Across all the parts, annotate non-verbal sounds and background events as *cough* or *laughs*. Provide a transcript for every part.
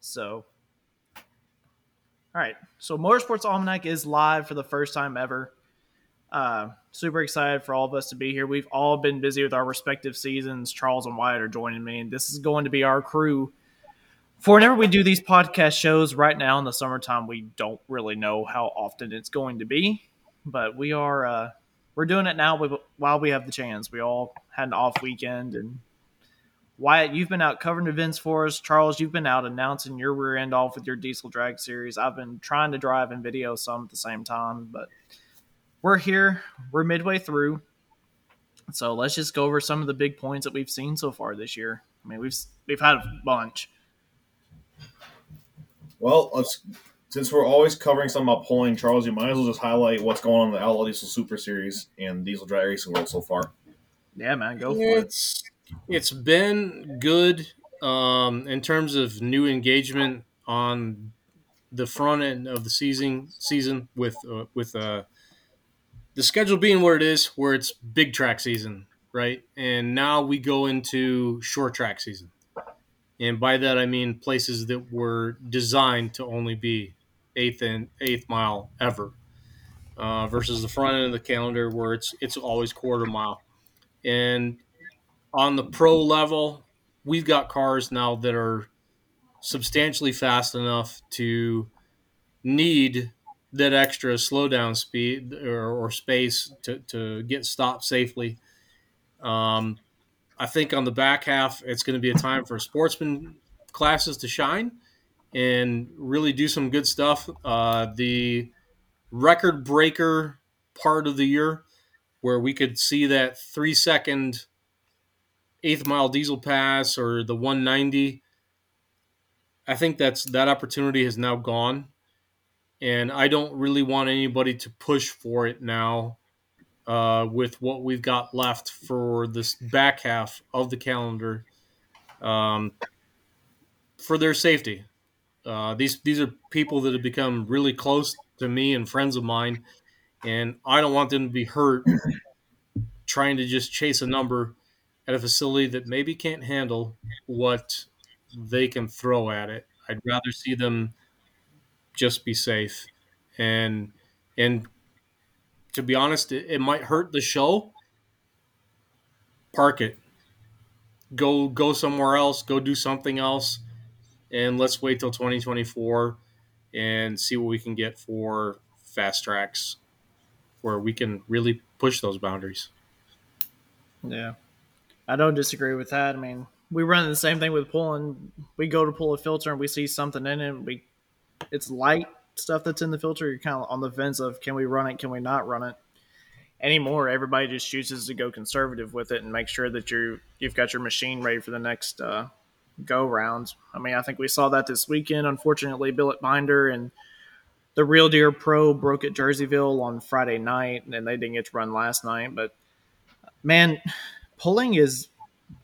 So, all right. So, Motorsports Almanac is live for the first time ever. Uh, super excited for all of us to be here. We've all been busy with our respective seasons. Charles and Wyatt are joining me, and this is going to be our crew. For whenever we do these podcast shows right now in the summertime, we don't really know how often it's going to be, but we are uh, we're doing it now while we have the chance. We all had an off weekend, and Wyatt, you've been out covering events for us. Charles, you've been out announcing your rear end off with your diesel drag series. I've been trying to drive and video some at the same time, but we're here. We're midway through. So let's just go over some of the big points that we've seen so far this year. I mean, we've we've had a bunch. Well, let's since we're always covering something about pulling, Charles, you might as well just highlight what's going on in the Outlaw Diesel Super Series and Diesel Drag Racing World so far. Yeah, man, go for it's, it. It's been good um, in terms of new engagement on the front end of the season. Season with uh, with uh, the schedule being where it is, where it's big track season, right? And now we go into short track season. And by that I mean places that were designed to only be eighth and eighth mile ever, uh, versus the front end of the calendar where it's it's always quarter mile. And on the pro level, we've got cars now that are substantially fast enough to need that extra slowdown speed or, or space to, to get stopped safely. Um, I think on the back half, it's going to be a time for sportsman classes to shine and really do some good stuff. Uh, the record breaker part of the year, where we could see that three second eighth mile diesel pass or the 190. I think that's that opportunity has now gone, and I don't really want anybody to push for it now. Uh, with what we've got left for this back half of the calendar, um, for their safety. Uh, these these are people that have become really close to me and friends of mine, and I don't want them to be hurt trying to just chase a number at a facility that maybe can't handle what they can throw at it. I'd rather see them just be safe, and and to be honest, it, it might hurt the show. Park it. Go go somewhere else. Go do something else and let's wait till 2024 and see what we can get for fast tracks where we can really push those boundaries. Yeah. I don't disagree with that. I mean, we run the same thing with pulling. We go to pull a filter and we see something in it. We, it's light stuff that's in the filter. You're kind of on the fence of can we run it, can we not run it. Anymore, everybody just chooses to go conservative with it and make sure that you you've got your machine ready for the next uh, go round. I mean, I think we saw that this weekend. Unfortunately, Billet Binder and the Real Deer Pro broke at Jerseyville on Friday night, and they didn't get to run last night. But man, pulling is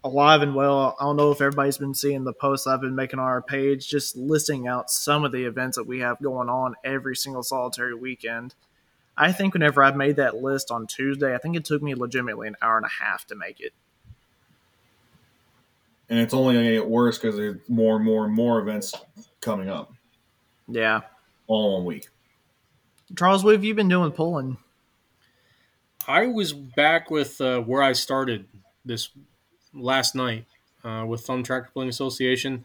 alive and well. I don't know if everybody's been seeing the posts I've been making on our page, just listing out some of the events that we have going on every single solitary weekend. I think whenever I made that list on Tuesday, I think it took me legitimately an hour and a half to make it and it's only going to get worse because there's more and more and more events coming up. Yeah, all in one week. Charles, what have you been doing pulling? I was back with uh, where I started this last night uh, with Thumb Tractor Pulling Association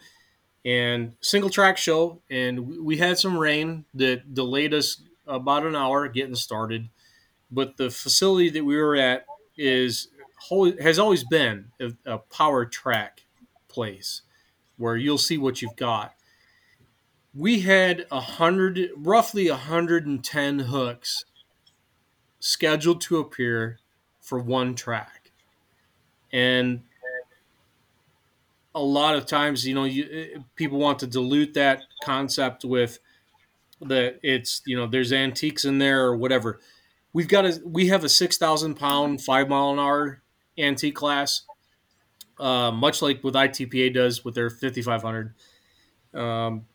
and single track show, and we had some rain that delayed us about an hour getting started. But the facility that we were at is has always been a, a power track place where you'll see what you've got. We had a hundred, roughly 110 hooks scheduled to appear for one track, and a lot of times, you know, you, people want to dilute that concept with that it's you know there's antiques in there or whatever. We've got a we have a six thousand pound five mile an hour antique class uh, much like what ITPA does with their 5500. Um,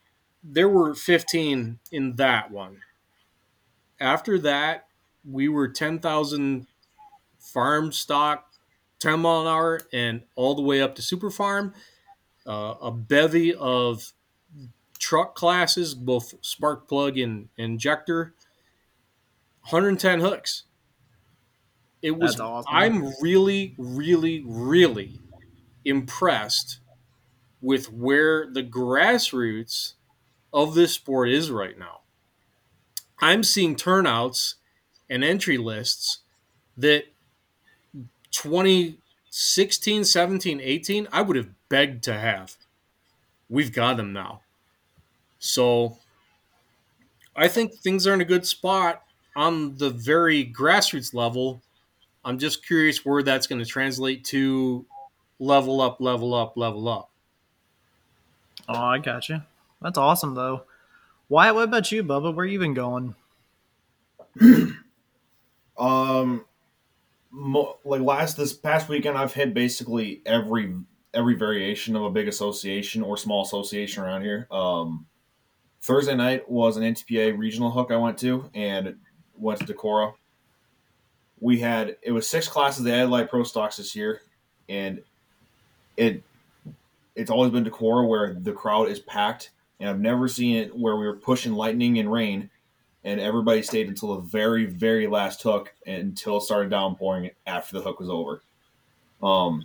there were 15 in that one. After that, we were 10,000 farm stock, 10 mile an hour, and all the way up to super farm. Uh, a bevy of truck classes, both spark plug and injector, 110 hooks. It was. Awesome. I'm really, really, really impressed with where the grassroots of this sport is right now. I'm seeing turnouts and entry lists that 2016, 17, 18, I would have begged to have. We've got them now. So I think things are in a good spot on the very grassroots level. I'm just curious where that's going to translate to level up, level up, level up. Oh, I got you. That's awesome, though. Wyatt, what about you, Bubba? Where you been going? *clears throat* Um, mo- like last this past weekend, I've hit basically every every variation of a big association or small association around here. Um, Thursday night was an NTPA regional hook I went to and went to Decorah. We had it was six classes. They added light pro stocks this year, and it it's always been Decorah where the crowd is packed, and I've never seen it where we were pushing lightning and rain, and everybody stayed until the very very last hook until it started downpouring after the hook was over. Um,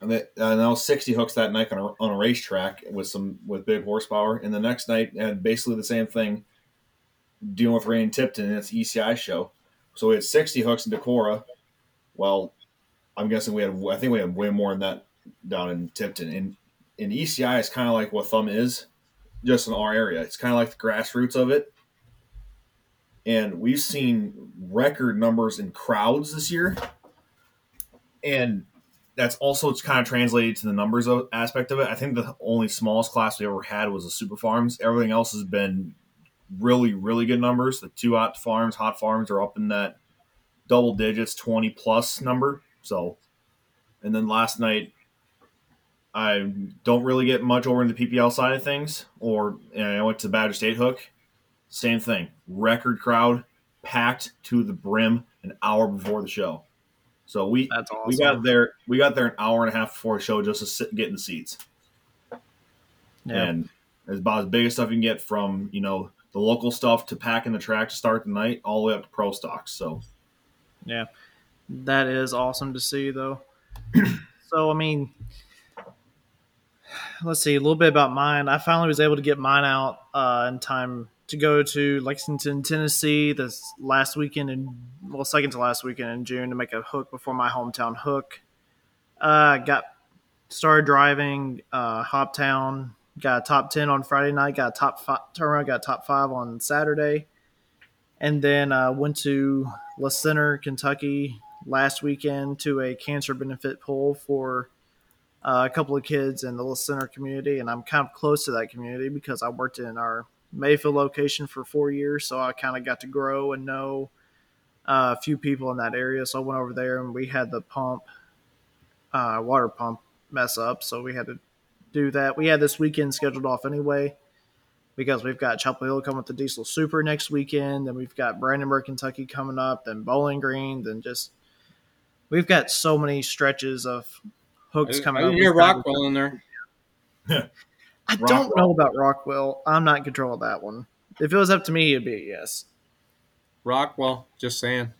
and that, and that was 60 hooks that night on a, on a racetrack with some with big horsepower, and the next night had basically the same thing, dealing with rain Tipton, and it's ECI show. So we had 60 hooks in Decorah. Well, I'm guessing we had I think we had way more than that down in Tipton. And in ECI is kind of like what Thumb is, just in our area. It's kind of like the grassroots of it. And we've seen record numbers in crowds this year. And that's also kind of translated to the numbers of, aspect of it. I think the only smallest class we ever had was the Super Farms. Everything else has been really, really good numbers. The two hot farms, hot farms are up in that double digits, 20 plus number. So, and then last night, I don't really get much over in the PPL side of things, or I went to the Badger State Hook. Same thing, record crowd, packed to the brim an hour before the show. So we awesome. we got there we got there an hour and a half before the show just to sit, get in the seats, yeah. and it's about as big as stuff you can get from you know the local stuff to packing the track to start the night, all the way up to pro stocks. So Yeah, that is awesome to see, though. *clears throat* so, I mean, let's see a little bit about mine. I finally was able to get mine out uh, in time to go to Lexington, Tennessee, this last weekend and well, second to last weekend in June to make a hook before my hometown hook. Uh, got started driving uh, Hoptown. Got a top ten on Friday night. Got a top five turnaround. Got top five on Saturday and then uh, went to La Center, Kentucky last weekend to a cancer benefit pool for uh, a couple of kids in the La Center community, and I'm kind of close to that community because I worked in our Mayfield location for four years, so I kind of got to grow and know uh, a few people in that area. So I went over there, and we had the pump, uh, water pump mess up, so we had to do that. We had this weekend scheduled off anyway because we've got Chapel Hill coming with the Diesel Super next weekend, then we've got Brandenburg, Kentucky coming up, then Bowling Green, then just we've got so many stretches of hooks coming I up. hear Rockwell in there. *laughs* I don't know about Rockwell. I'm not in control of that one. If it was up to me, it'd be a yes. Rockwell, just saying.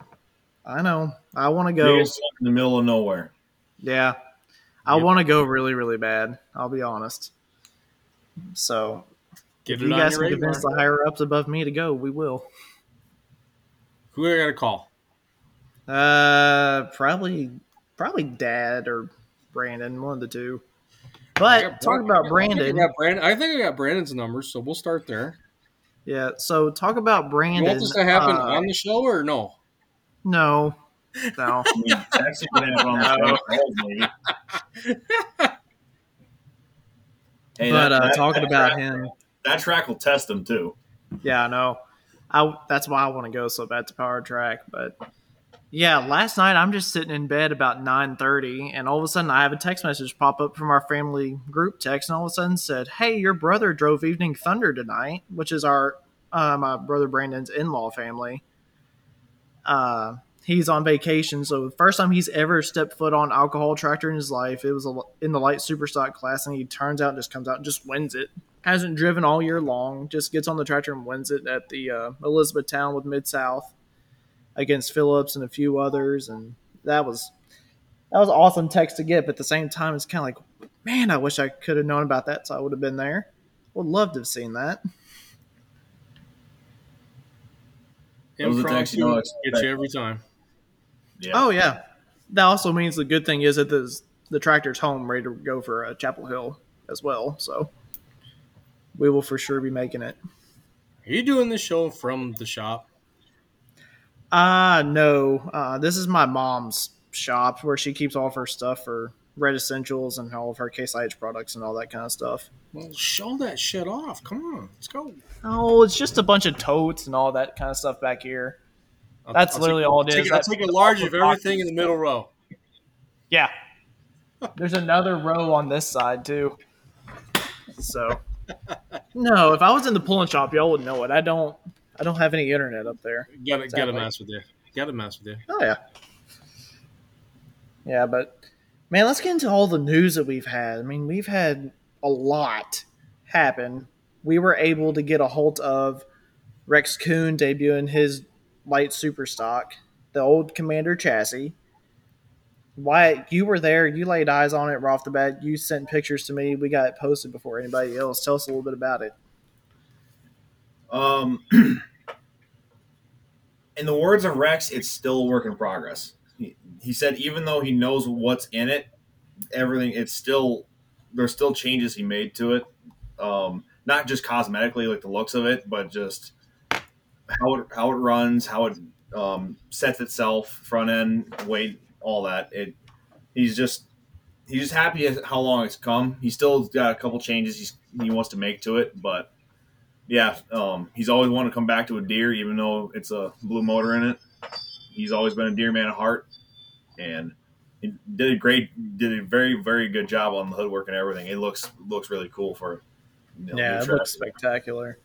I know. I want to go. in the middle of nowhere. Yeah. I Yep. want to go really, really bad. I'll be honest. So Get if it you guys can convince the higher ups above me to go, we will. Who are I got to call? Uh, probably, probably Dad or Brandon, one of the two. I But got talk about I think I Brandon. got Brandon. I think I got Brandon's numbers, so we'll start there. Yeah. So talk about You Brandon. want this to happen uh, on the show or no? No, no. *laughs* That's what happened on the show. Hey, but that- uh, that- talking that about track- him, that track will test him too. yeah, I know. I that's why I want to go so bad to Power Track. But yeah, last night I'm just sitting in bed about nine thirty, and all of a sudden I have a text message pop up from our family group text, and all of a sudden said, "Hey, your brother drove Evening Thunder tonight," which is our uh, my brother Brandon's in law family. Uh, he's on vacation. So the first time he's ever stepped foot on alcohol tractor in his life, it was in the light super stock class, and he turns out just comes out and just wins it. Hasn't driven all year long, just gets on the tractor and wins it at the uh, Elizabethtown with Mid South against Phillips and a few others, and that was that was awesome text to get. But at the same time, it's kind of like, man, I wish I could have known about that, so I would have been there. Would love to have seen that. That was a text you know get you every time. Yeah. Oh yeah. That also means the good thing is that the the tractor's home, ready to go for uh, Chapel Hill as well. So we will for sure be making it. Are you doing the show from the shop? Uh no. Uh, this is my mom's shop where she keeps all of her stuff for Red Essentials and all of her Case IH products and all that kind of stuff. Well, show that shit off. Come on, let's go. Oh, it's just a bunch of totes and all that kind of stuff back here. That's I'll literally take, all it is. Take, I'll take a large of everything in the middle row. Yeah. There's another row on this side too. So *laughs* no, if I was in the pulling shop, y'all would know it. I don't. I don't have any internet up there. Gotta, gotta mess with you. Gotta mess with you. Oh yeah. Yeah, but man, let's get into all the news that we've had. I mean, we've had a lot happen. We were able to get a hold of Rex Kuhn debuting his light super stock, the old Commander chassis. Wyatt, you were there. You laid eyes on it right off the bat. You sent pictures to me. We got it posted before anybody else. Tell us a little bit about it. Um, *clears throat* in the words of Rex, it's still a work in progress. He, he said even though he knows what's in it, everything it's still there's still changes he made to it. Um, not just cosmetically, like the looks of it, but just how it how it runs, how it um, sets itself, front end, weight, all that. It he's just he's just happy at how long it's come. He's still got a couple changes he wants to make to it, but yeah, um, he's always wanted to come back to a Deere, even though it's a blue motor in it. He's always been a Deere man at heart, and he did a great, did a very very good job on the hood work and everything. It looks looks really cool for. You know, yeah, it looks spectacular.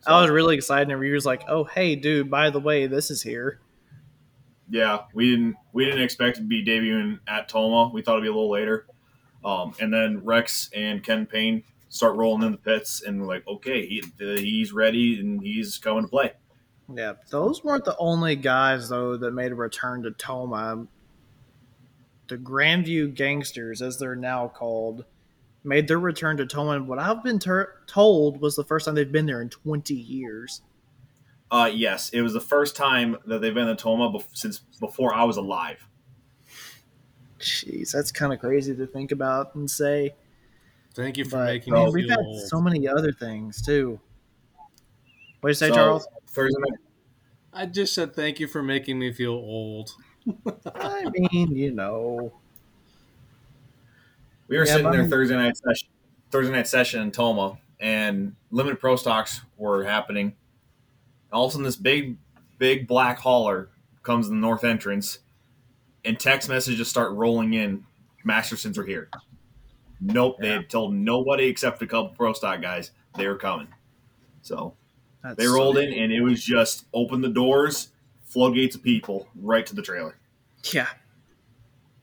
So, I was really excited, and reviewers like, "Oh, hey, dude! By the way, this is here." Yeah, we didn't we didn't expect to be debuting at Tomah. We thought it'd be a little later. Um, and then Rex and Ken Payne start rolling in the pits, and we're like, okay, he, he's ready and he's coming to play. Yeah, those weren't the only guys though that made a return to Tomah. The Grandview Gangsters, as they're now called, made their return to Tomah. What I've been ter- told was the first time they've been there in 20 years. Uh, yes, it was the first time that they've been in Tomah bef- since before I was alive. Jeez, that's kind of crazy to think about and say. Thank you for but, making me We've had old. so many other things too. What did you say, so, Charles? Thursday night. I just said thank you for making me feel old. *laughs* I mean, you know. We were yeah, sitting there Thursday night session, Thursday night session in Tomah, and limited pro stocks were happening. All of a sudden, this big, big black hauler comes in the north entrance, and text messages start rolling in. Mastersons are here. Nope, yeah. they had told nobody except a couple pro stock guys they were coming. So That's they rolled so in, and it was just open the doors, floodgates of people right to the trailer. Yeah,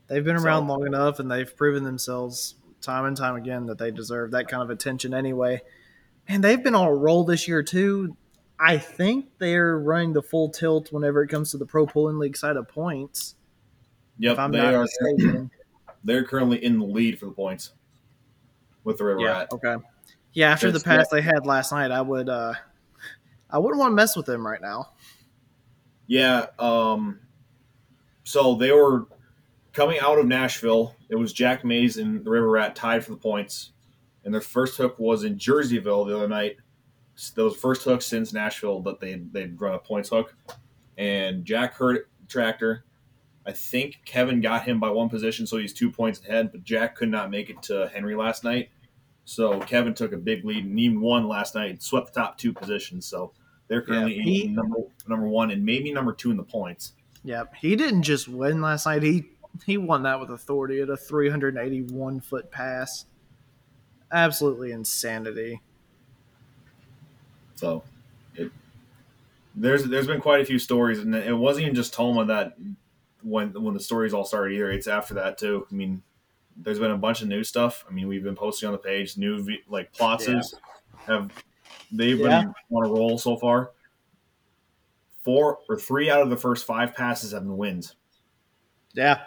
they've been around so, long enough, and they've proven themselves time and time again that they deserve that kind of attention anyway. And they've been on a roll this year too. I think they're running the full tilt whenever it comes to the Pro Pulling League side of points. Yep, they are. Mistaken. *clears throat* They're currently in the lead for the points with the River yeah, Rat. Okay. Yeah, after it's, the pass yeah. they had last night, I would uh I wouldn't want to mess with them right now. Yeah, um so they were coming out of Nashville. It was Jack Mays and the River Rat tied for the points. And their first hook was in Jerseyville the other night. So that was first hook since Nashville that they they'd run a points hook. And Jack Hurt tractor. I think Kevin got him by one position, so he's two points ahead. But Jack could not make it to Henry last night, so Kevin took a big lead and even won last night. Swept the top two positions, so they're currently yeah, he, number number one and maybe number two in the points. Yep, he didn't just win last night. He he won that with authority at a 381 foot pass. Absolutely insanity. So, it, there's there's been quite a few stories, and it wasn't even just Tomah that when when the stories all started either. It's after that too. I mean, there's been a bunch of new stuff. I mean, we've been posting on the page new v- like plotzes have they've Yeah. been on a roll so far. Four or three out of the first five passes have been wins. Yeah.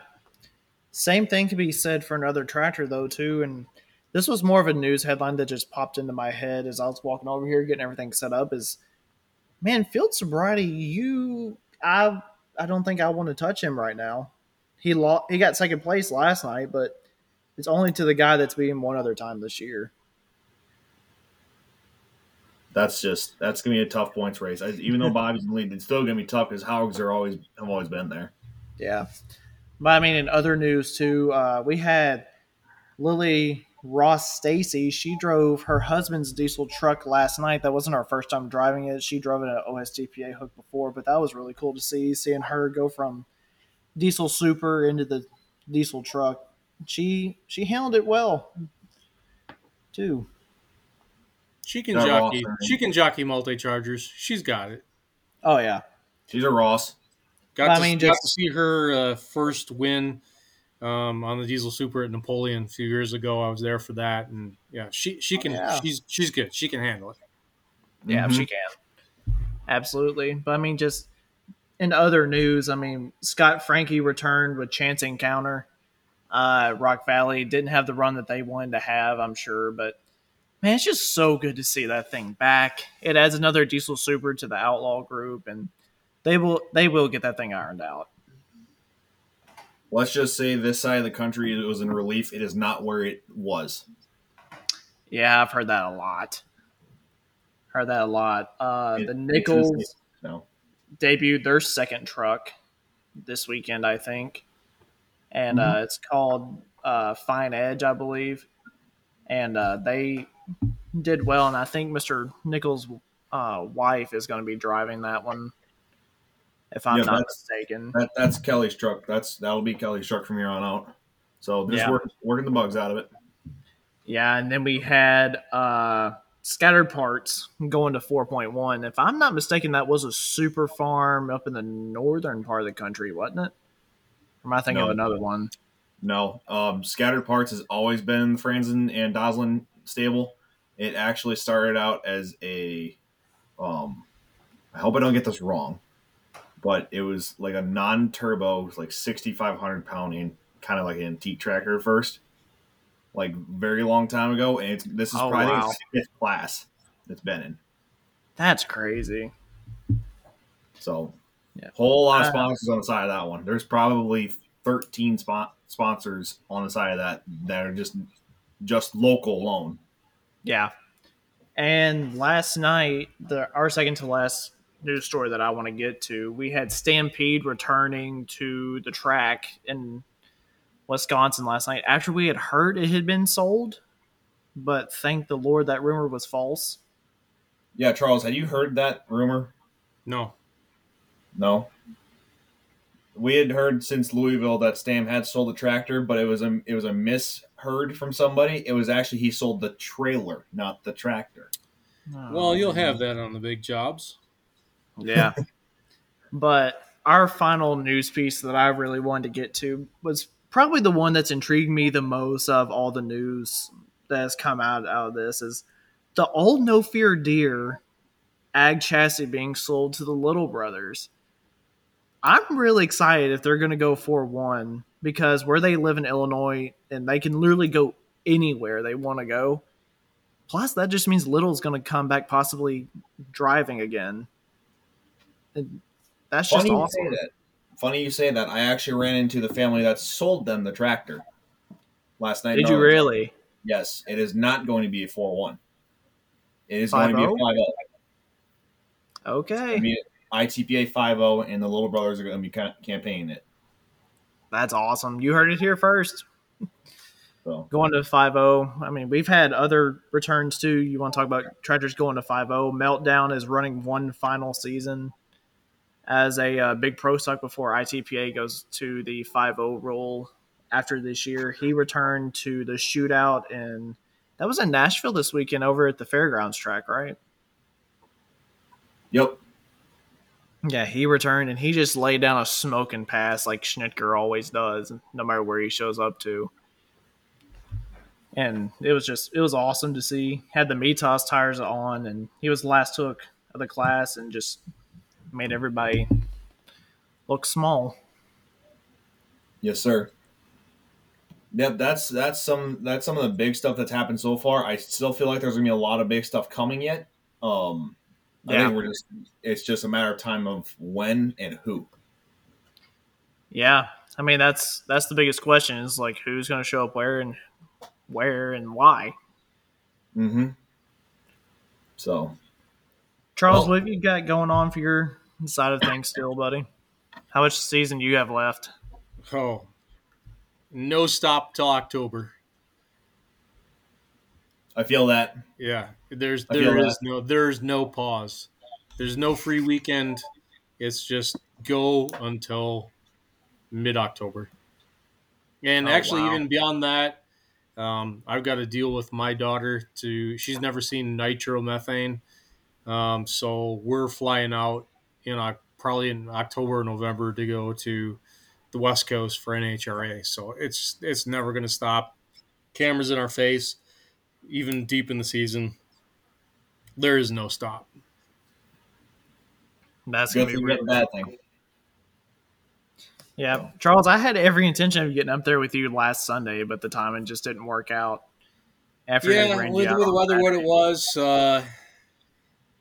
Same thing can be said for another tractor though too, and this was more of a news headline that just popped into my head as I was walking over here getting everything set up. Is man, field sobriety, you I I don't think I want to touch him right now. He lost, he got second place last night, but it's only to the guy that's beat him one other time this year. That's just that's gonna be a tough points race. I, even though Bobby's in the lead, it's still gonna be tough because Hogs are always have always been there. Yeah. But I mean, in other news too, uh, we had Lily Ross Stacy. She drove her husband's diesel truck last night. That wasn't her first time driving it. She drove it at OSTPA hook before, but that was really cool to see, seeing her go from diesel super into the diesel truck. She she handled it well too. She can Not jockey. often. She can jockey multi chargers. She's got it. Oh yeah. She's a Ross. Got, I to, mean, got just- to see her uh, first win um, on the Diesel Super at Napoleon a few years ago. I was there for that, and yeah, she she can. yeah. She's she's good. She can handle it. Yeah, if Mhm. she can. Absolutely. But I mean, just in other news, I mean, Scott Frankie returned with Chance Encounter. Uh, Rock Valley didn't have the run that they wanted to have, I'm sure, but man, it's just so good to see that thing back. It adds another diesel super to the outlaw group, and they will they will get that thing ironed out. Let's just say this side of the country it was in relief. It is not where it was. Yeah, I've heard that a lot. Heard that a lot. Uh, It- the Nichols. No. debuted their second truck this weekend, I think, and uh, it's called uh, Fine Edge, I believe, and uh, they did well. And I think Mister Nichols' uh, wife is going to be driving that one, if I'm Yeah, not that's- mistaken. That that's Kelly's truck. That's that'll be Kelly's truck from here on out. So just Yeah. work, working the bugs out of it. Yeah, and then we had uh, Scattered Parts going to 4.1. If I'm not mistaken, that was a super farm up in the northern part of the country, wasn't it? Or am I thinking No. of another one? No, um, Scattered Parts has always been the Franzen and Doslin stable. It actually started out as a, um, I hope I don't get this wrong, but it was like a non-turbo, like 6,500 pound, in, kind of like an antique tractor first, like very long time ago. And it's, this is Oh, probably wow. its fifth class it's been in. That's crazy. So, Yeah. whole lot of Uh, sponsors on the side of that one. There's probably 13 spon- sponsors on the side of that that are just just local alone. Yeah. And last night, the our second to last news story that I want to get to, we had Stampede returning to the track in Wisconsin last night after we had heard it had been sold. But thank the Lord that rumor was false. Yeah, Charles, had you heard that rumor? No, No. We had heard since Louisville that Stam had sold the tractor, but it was a it was a misheard from somebody. It was actually he sold the trailer, not the tractor. well you'll have that on the big jobs. Yeah. *laughs* but our final news piece that I really wanted to get to was probably the one that's intrigued me the most of all the news that has come out out of this is the old No Fear Deer ag chassis being sold to the Little Brothers. I'm really excited if they're going to go 4 1 because where they live in Illinois and they can literally go anywhere they want to go. Plus, that just means Little's going to come back possibly driving again. And that's just Funny you awesome. say that. Funny you say that. I actually ran into the family that sold them the tractor last night. Did you really? Yes, it is not going to be a four one. It is going to be a 5-0? five oh? zero. Oh. Okay. ITPA 5 and the little brothers are going to be campaigning it. That's awesome. You heard it here first. So Going to 5 I mean, we've had other returns too. You want to talk about Treasures going to 5 Meltdown is running one final season as a uh, big pro stock before ITPA goes to the 5 role after this year. He returned to the shootout, and that was in Nashville this weekend over at the Fairgrounds track, right? yep, Yeah, he returned and he just laid down a smoking pass like Schnitker always does, no matter where he shows up to. And it was just it was awesome to see. Had the Mitas tires on, and he was last hook of the class, and just made everybody look small. Yes, sir. Yep, that's that's some that's some of the big stuff that's happened so far. I still feel like there's gonna be a lot of big stuff coming yet. Um, I Yeah. think we're just it's just a matter of time of when and who. Yeah, I mean that's that's the biggest question is like who's going to show up where and where and why. Mm-hmm. So Charles, Well- what have you got going on for your side of things still, buddy? How much season do you have left? Oh, no stop till October. I feel that Yeah, there's there that. is no there's no pause. There's no free weekend. It's just go until mid October. And Oh, actually, wow. even beyond that, um, I've got to deal with my daughter. To she's never seen nitromethane, um, so we're flying out in Oc- probably in October or November to go to the West Coast for NHRA. So it's it's never going to stop. Cameras in our face, even deep in the season. There is no stop. That's going to thing, be good, really bad thing. Yeah, Charles, I had every intention of getting up there with you last Sunday, but the timing just didn't work out. After Yeah, it with, rained with the weather what it was, uh,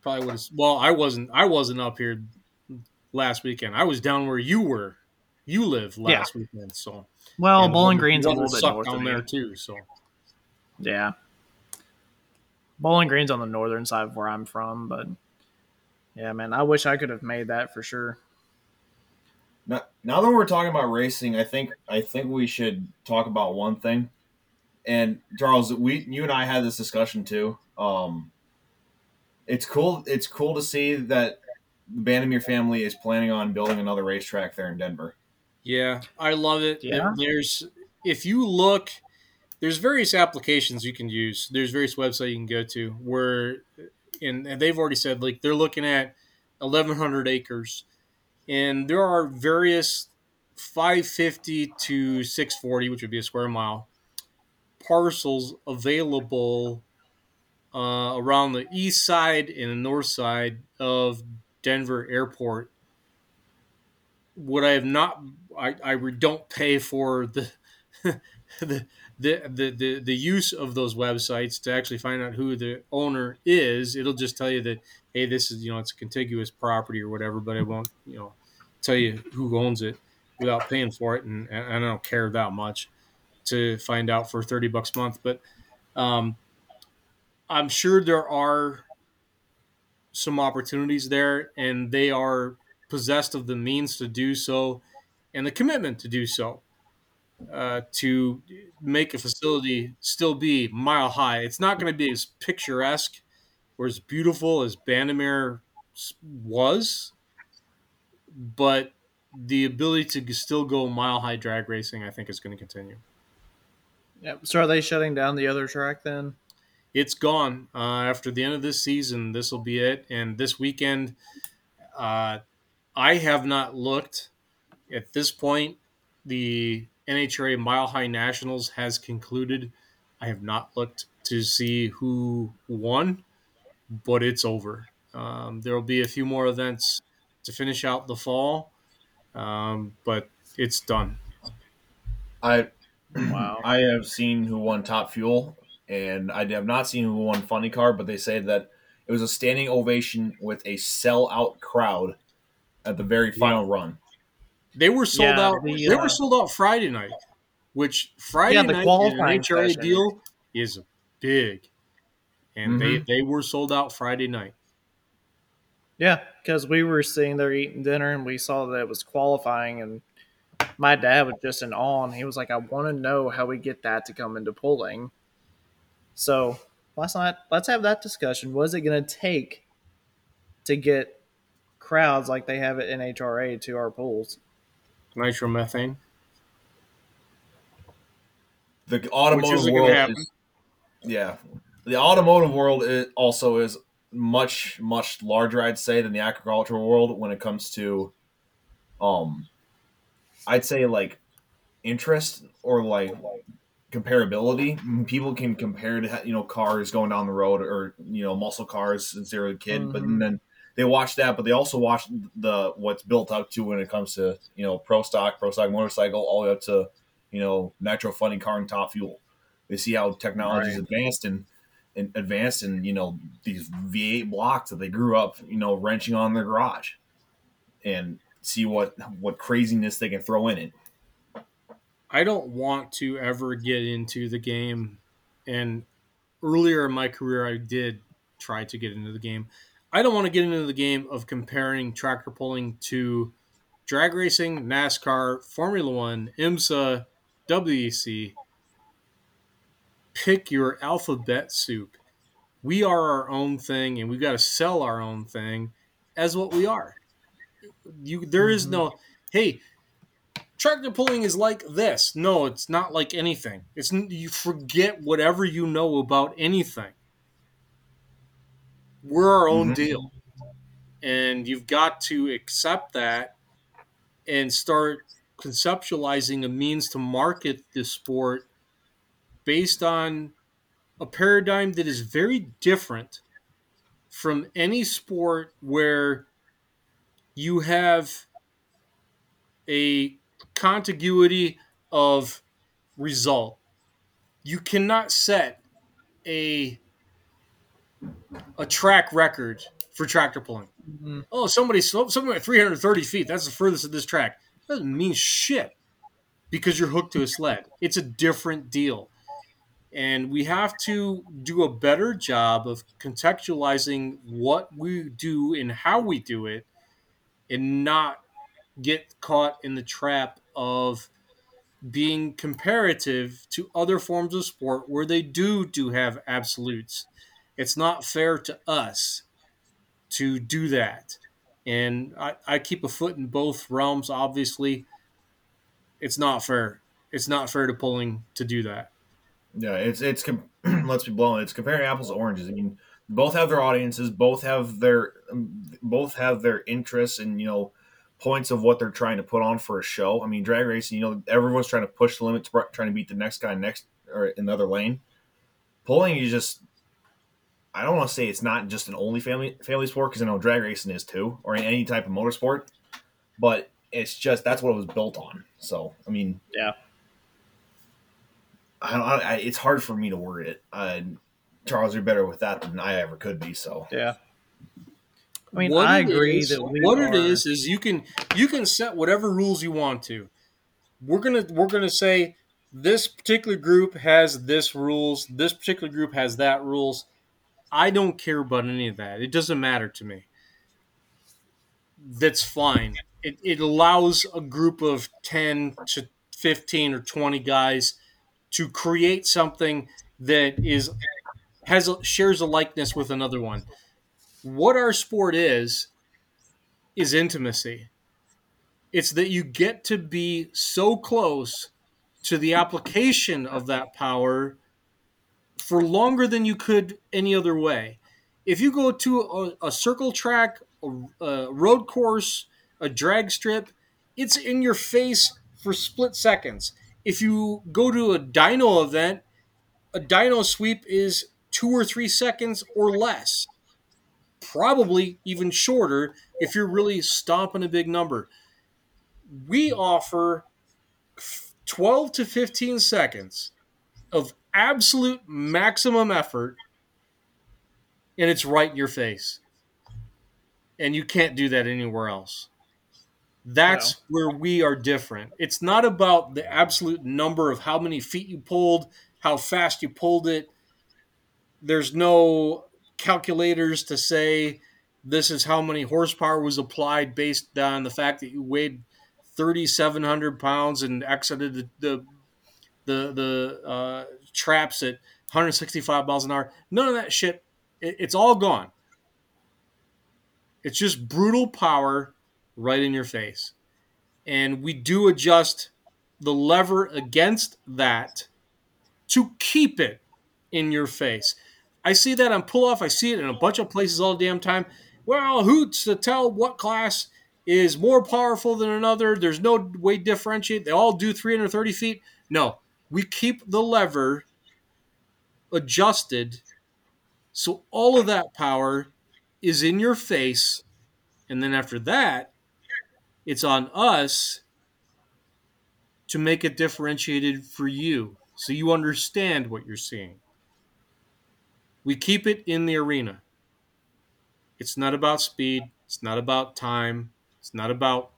probably was. Well, I wasn't. I wasn't up here last weekend. I was down where you were. You live last weekend, so Well, and Bowling Green's a little bit sucked north down of there you. too. So Yeah. Bowling Green's on the northern side of where I'm from, but yeah, man, I wish I could have made that for sure. Now, now that we're talking about racing, I think I think we should talk about one thing. And Charles, we you and I had this discussion too. Um, it's cool. It's cool to see that the Bandimere family is planning on building another racetrack there in Denver. yeah, I love it. Yeah. There's if you look, there's various applications you can use. There's various websites you can go to where, and, and they've already said like they're looking at 1,100 acres, and there are various 550 to 640, which would be a square mile, parcels available uh, around the east side and the north side of Denver Airport. What I have not, I, I don't pay for the, *laughs* the, the, the, the, use of those websites to actually find out who the owner is. It'll just tell you that, hey, this is, you know, it's a contiguous property or whatever, but it won't, you know, tell you who owns it without paying for it. And, and I don't care that much to find out for 30 bucks a month. But um, I'm sure there are some opportunities there, and they are possessed of the means to do so and the commitment to do so uh, to make a facility still be mile high. It's not going to be as picturesque or as beautiful as Bandimere was, but the ability to still go mile high drag racing, I think, is going to continue. Yeah. So are they shutting down the other track then? it's gone uh, after the end of this season. This will be it. And this weekend, uh, I have not looked at this point. The NHRA Mile High Nationals has concluded. I have not looked to see who won, but it's over. Um, there will be a few more events to finish out the fall, um, but it's done. I Wow. I have seen who won Top Fuel, and I have not seen who won Funny Car, but they say that it was a standing ovation with a sell-out crowd at the very final run. They were sold Yeah, out. the, they uh, were sold out Friday night, which Friday Yeah, the night in an qualifying HRA session. deal is big, and Mm-hmm. they they were sold out Friday night. Yeah, because we were sitting there eating dinner and we saw that it was qualifying, and my dad was just in awe. And he was like, "I want to know how we get that to come into pulling." So let's not let's have that discussion. What is it going to take to get crowds like they have at NHRA to our pools? Nitromethane. The automotive world is, yeah, the automotive world is also is much much larger, I'd say, than the agricultural world when it comes to, um, I'd say like interest or like like comparability. People can compare to you know cars going down the road or you know muscle cars since they were a kid, mm-hmm. but then they watch that, but they also watch the what's built up to when it comes to you know pro stock, pro stock motorcycle, all the way up to you know nitro funny car and top fuel. They see how technology is advanced and, and advanced, and you know these V8 blocks that they grew up you know wrenching on their garage, and see what what craziness they can throw in it. I don't want to ever get into the game, and earlier in my career, I did try to get into the game. I don't want to get into the game of comparing tractor pulling to drag racing, NASCAR, Formula One, IMSA, WEC. Pick your alphabet soup. We are our own thing, and we've got to sell our own thing as what we are. You, there is no, hey, tractor pulling is like this. No, it's not like anything. It's you forget whatever you know about anything we're our own mm-hmm. deal. And you've got to accept that and start conceptualizing a means to market this sport based on a paradigm that is very different from any sport where you have a contiguity of result. You cannot set a a track record for tractor pulling. Mm-hmm. Oh, somebody somebody at 330 feet. That's the furthest of this track. That doesn't mean shit because you're hooked to a sled. It's a different deal. And we have to do a better job of contextualizing what we do and how we do it and not get caught in the trap of being comparative to other forms of sport where they do do have absolutes it's not fair to us to do that. And I, I keep a foot in both realms, obviously. It's not fair. It's not fair to pulling to do that. Yeah, it's it's *clears throat* let's be blunt. It's comparing apples to oranges. I mean, both have their audiences, both have their um, both have their interests and you know points of what they're trying to put on for a show. I mean, drag racing, you know, everyone's trying to push the limits, trying to beat the next guy next or in the other lane. Pulling, you just I don't want to say it's not just an only family family sport because I know drag racing is too, or any type of motorsport, but it's just that's what it was built on. So I mean, yeah, I, I it's hard for me to word it. Uh, Charles, you're better with that than I ever could be. So yeah. I mean, what I agree is, that what are... it is is you can you can set whatever rules you want to. We're gonna we're gonna say this particular group has this rules. This particular group has that rules I don't care about any of that. It doesn't matter to me. That's fine. It, it allows a group of 10 to 15 or 20 guys to create something that is has a, shares a likeness with another one. What our sport is is intimacy. It's that you get to be so close to the application of that power for longer than you could any other way. If you go to a, a circle track, a, a road course, a drag strip, it's in your face for split seconds. If you go to a dyno event, a dyno sweep is two or three seconds or less. Probably even shorter if you're really stomping a big number. We offer 12 to 15 seconds of absolute maximum effort and it's right in your face. And you can't do that anywhere else. That's no. where we are different. It's not about the absolute number of how many feet you pulled, how fast you pulled it. There's no calculators to say this is how many horsepower was applied based on the fact that you weighed 3,700 pounds and exited the, the the the uh, traps at 165 miles an hour. None of that shit. It, it's all gone. It's just brutal power right in your face, and we do adjust the lever against that to keep it in your face. I see that on pull off. I see it in a bunch of places all the damn time. Well, who's to tell what class is more powerful than another? There's no way differentiate. They all do 330 feet. No, we keep the lever adjusted so all of that power is in your face. And then after that, it's on us to make it differentiated for you so you understand what you're seeing. We keep it in the arena. It's not about speed, it's not about time, it's not about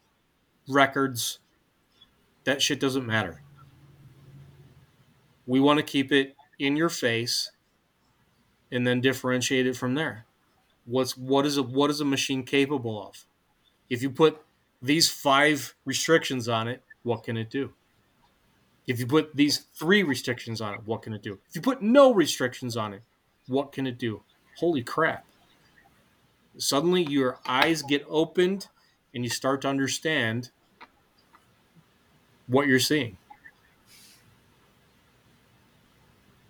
records. That shit doesn't matter. We want to keep it in your face and then differentiate it from there. What's what is a what is a machine capable of? If you put these five restrictions on it, what can it do? If you put these three restrictions on it, what can it do? If you put no restrictions on it, what can it do? Holy crap. Suddenly your eyes get opened and you start to understand what you're seeing.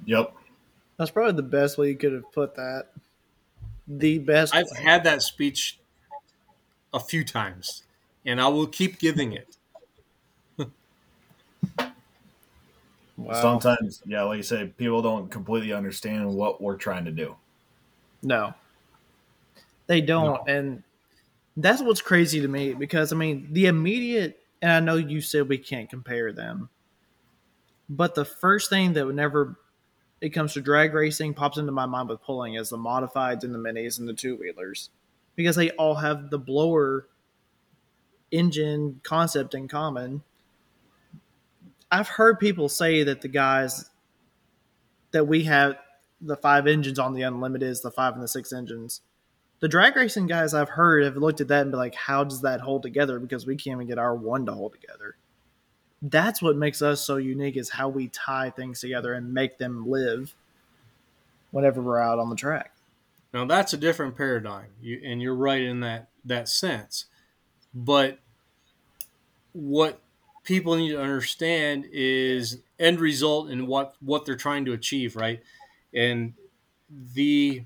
Yep. That's probably the best way you could have put that. The best. I've way. had that speech a few times, and I will keep giving it. *laughs* Wow. Sometimes, yeah, like you say, people don't completely understand what we're trying to do. No, they don't, No. and that's what's crazy to me because I mean the immediate, and I know you said we can't compare them, but the first thing that whenever it comes to drag racing pops into my mind with pulling is the modifieds and the minis and the two wheelers because they all have the blower engine concept in common. I've heard people say that the guys that we have the five engines on the unlimited is the five and the six engines. The drag racing guys I've heard have looked at that and be like, how does that hold together? Because we can't even get our one to hold together. That's what makes us so unique is how we tie things together and make them live whenever we're out on the track. Now that's a different paradigm, you, and you're right in that that sense. But what people need to understand is end result and what what they're trying to achieve, right? And the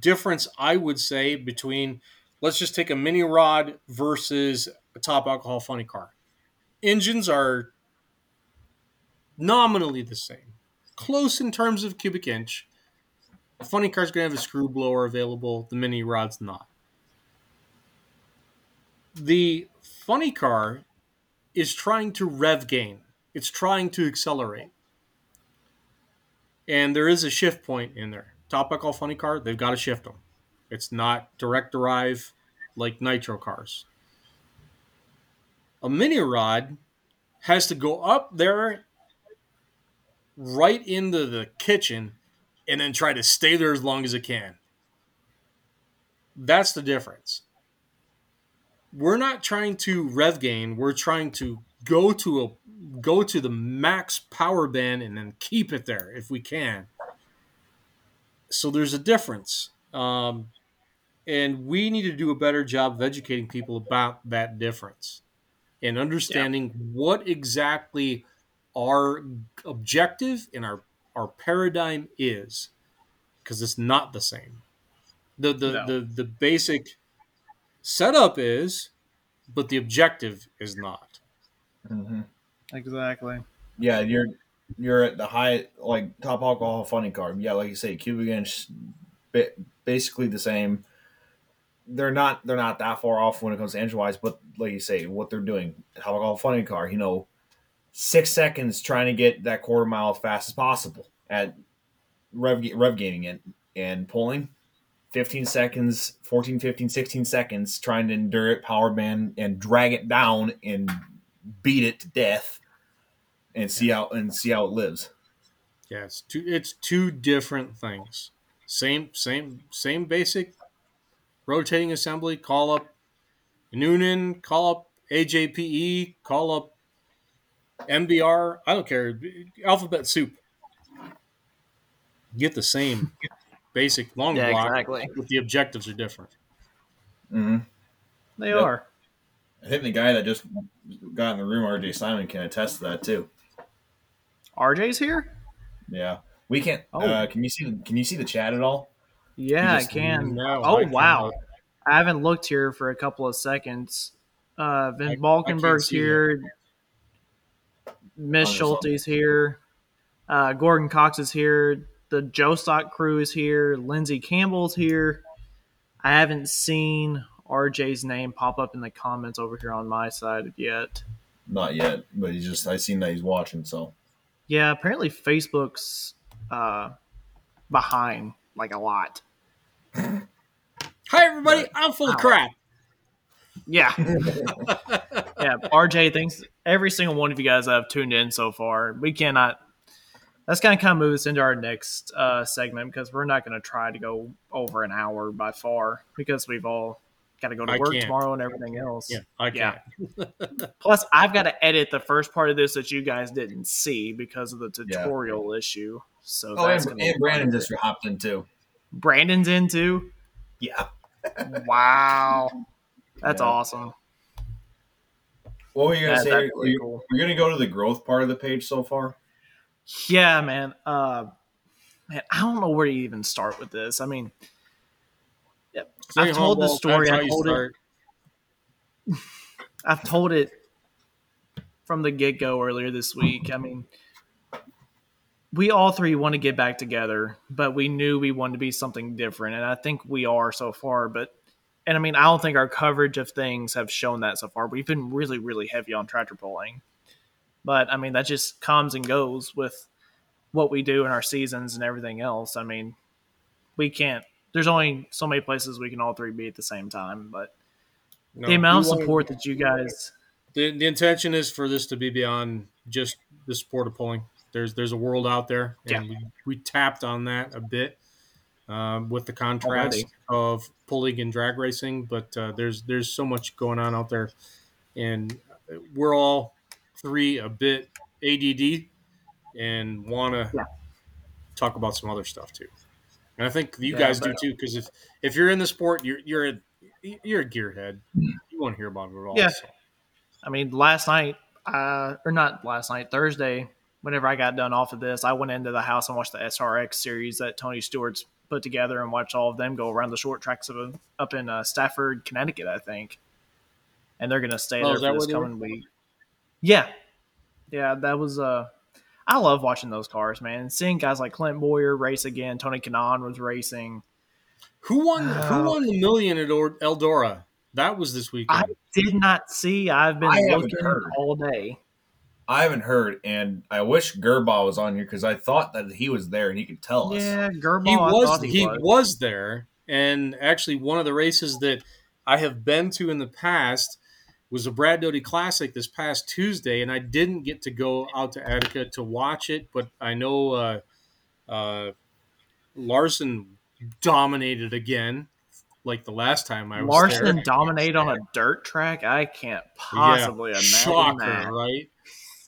difference I would say between let's just take a mini rod versus a top alcohol funny car. Engines are nominally the same, close in terms of cubic inch. A funny car's gonna have a screw blower available. The mini rod's not. The funny car is trying to rev gain. It's trying to accelerate. And there is a shift point in there. Top funny car, they've got to shift them. It's not direct drive like nitro cars. A mini rod has to go up there right into the kitchen and then try to stay there as long as it can. That's the difference. We're not trying to rev gain, we're trying to go to a go to the max power band and then keep it there if we can. So there's a difference. Um, and we need to do a better job of educating people about that difference and understanding what exactly our objective and our our paradigm is because it's not the same the the, No. the the basic setup is but the objective is not Mm-hmm. Exactly. Yeah, you're you're at the high like top alcohol funny car. Yeah, like you say, cubic inch, ba- basically the same. They're not they're not that far off when it comes to engine wise, but like you say, what they're doing, how about a funny car, you know, six seconds trying to get that quarter mile as fast as possible at rev rev gaining it and pulling. 15 seconds 14 15 16 seconds trying to endure it power band and drag it down and beat it to death and see how and see how it lives. yeah it's two it's two different things same same same basic rotating assembly call up noonan call up ajpe call up mbr i don't care alphabet soup get the same basic long Yeah, block exactly. but the objectives are different Mm-hmm. They Yep. are. I think the guy that just got in the room, RJ Simon, can attest to that too. RJ's here? Yeah, We can't. Oh. Uh, can you see? Can you see the chat at all? Yeah, I can. No, oh I wow, I haven't looked here for a couple of seconds. Uh, I Balkenberg's here. Miss Schulte's here. Uh, Gordon Cox is here. The Joe Stock crew is here. Lindsey Campbell's here. I haven't seen RJ's name pop up in the comments over here on my side yet. Not yet, but he's just. I seen that he's watching. So Yeah, apparently Facebook's uh, behind like a lot. *coughs* Hi, everybody. I'm full of crap. Yeah. *laughs* yeah. RJ thinks every single one of you guys that have tuned in so far, we cannot. That's going to kind of move us into our next uh, segment because we're not going to try to go over an hour by far because we've all got to go to I work can't. tomorrow and everything else. Yeah, I Yeah. can't. *laughs* Plus, I've got to edit the first part of this that you guys didn't see because of the Yeah. tutorial issue. So oh, that's and, gonna be and Brandon fun. just hopped in too. Brandon's in too. Yeah. Wow, that's Yeah. awesome. What were you gonna That- say? that's Are really you, cool. You're gonna go to the growth part of the page so far. Yeah, man. Uh, man, I don't know where to even start with this. I mean, Stay I've told the story. I told it. *laughs* I've told it from the get go earlier this week. I mean, we all three want to get back together, but we knew we wanted to be something different, and I think we are so far. But and I mean, I don't think our coverage of things have shown that so far. We've been really, really heavy on tractor pulling, but I mean, that just comes and goes with what we do in our seasons and everything else. I mean, we can't. There's only so many places we can all three be at the same time, but No, the amount of support that you guys The, the intention is for this to be beyond just the sport of pulling. There's there's a world out there, and we, we tapped on that a bit um, with the contrast Already. of pulling and drag racing. But uh, there's there's so much going on out there, and we're all three a bit ADD and want to Yeah. talk about some other stuff too. And I think you Yeah, guys do too, because if if you're in the sport, you're you're a you're a gearhead. You want to hear about it all. Yeah. so. I mean, last night, uh, or not last night, Thursday, whenever I got done off of this, I went into the house and watched the SRX series that Tony Stewart's put together and watched all of them go around the short tracks of up in uh, Stafford, Connecticut, I think. And they're going to stay Oh, there for this where they were? coming week. Yeah. Yeah, that was. Uh, I love watching those cars, man. Seeing guys like Clint Bowyer race again, Tony Kanaan was racing. Who won? Uh, who won the million at Eldora? That was this weekend. I did not see. I've been looking all day. I haven't heard, and I wish Gerbaugh was on here because I thought that he was there and he could tell us. Yeah, Gerbaugh. he was. He, he, was. was. there, and actually, one of the races that I have been to in the past was a Brad Doty Classic this past Tuesday, and I didn't get to go out to Attica to watch it, but I know uh, uh, Larson dominated again, like the last time I was Larson there. dominate on a dirt track. I can't possibly imagine Shocker, that. right?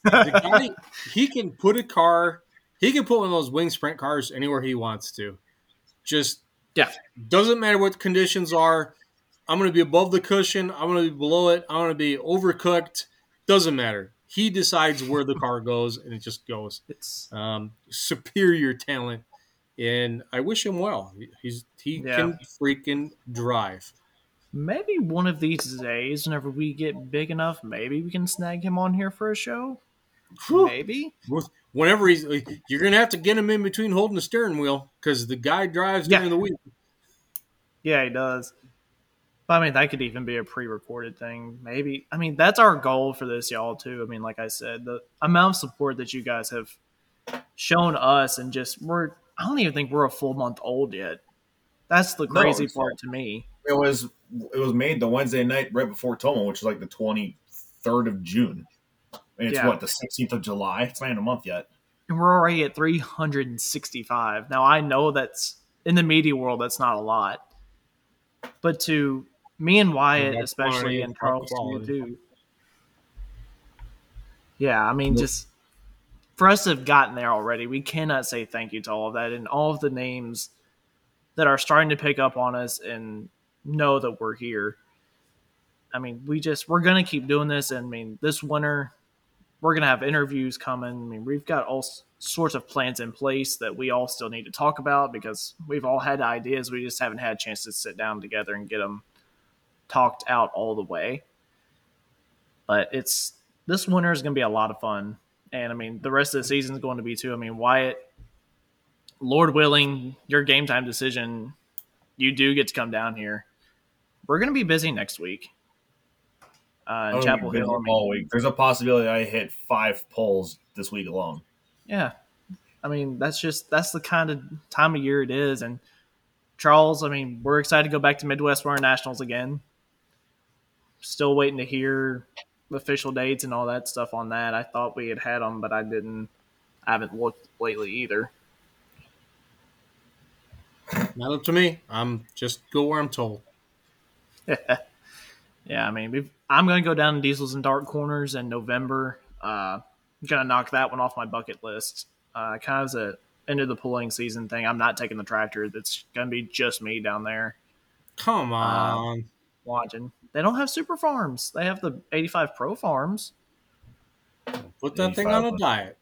The guy he can put a car he can put one of those wing sprint cars anywhere he wants to. Just Yeah. doesn't matter what conditions are. I'm going to be above the cushion. I'm going to be below it. I'm going to be overcooked. Doesn't matter. He decides where the car goes and it just goes. It's um, superior talent. And i wish him well. He's he Yeah. can freaking drive. Maybe one of these days, whenever we get big enough, maybe we can snag him on here for a show. Whew. Maybe. whenever he's you're gonna have to get him in between holding the steering wheel because the guy drives Yeah. during the week Yeah, he does. But I mean, that could even be a pre-recorded thing. Maybe. I mean, that's our goal for this, y'all. Too. I mean, like I said, the amount of support that you guys have shown us, and just we're. I don't even think we're a full month old yet. That's the No, crazy it's part to me. It was it was made the Wednesday night right before Tomah, which is like the twenty third of June. And it's Yeah. what the sixteenth of July. It's not even a month yet. and we're already at 365. Now I know that's in the media world that's not a lot, but to me and Wyatt, that's especially and and top Carlos to you quality. too. Yeah, I mean, just for us to have gotten there already, we cannot say thank you to all of that and all of the names that are starting to pick up on us and know that we're here. I mean, we just we're gonna keep doing this. And I mean, this winter, we're gonna have interviews coming. I mean, we've got all sorts of plans in place that we all still need to talk about because we've all had ideas. We just haven't had a chance to sit down together and get them talked out all the way. But it's this winter is going to be a lot of fun, and I mean the rest of the season is going to be too. I mean Wyatt, Lord willing, your game time decision, you do get to come down here. We're going to be busy next week. Uh, in Oh, Chapel Hill, all week. There's a possibility I hit five polls this week alone. Yeah. I mean, that's just that's the kind of time of year it is. And Charles, I mean, we're excited to go back to Midwest Winter Nationals again. Still waiting to hear official dates and all that stuff on that. I thought we had had them, but I didn't. I haven't looked lately either. Not up to me. I'm just go where I'm told. *laughs* Yeah, I mean, we've, I'm going to go down to Diesels and Dark Corners in November. Uh, I'm going to knock that one off my bucket list. Uh, kind of as a end of the pulling season thing. I'm not taking the tractor. It's going to be just me down there. Come on. watching. They don't have super farms. They have the 85 Pro farms. Put that thing on a diet.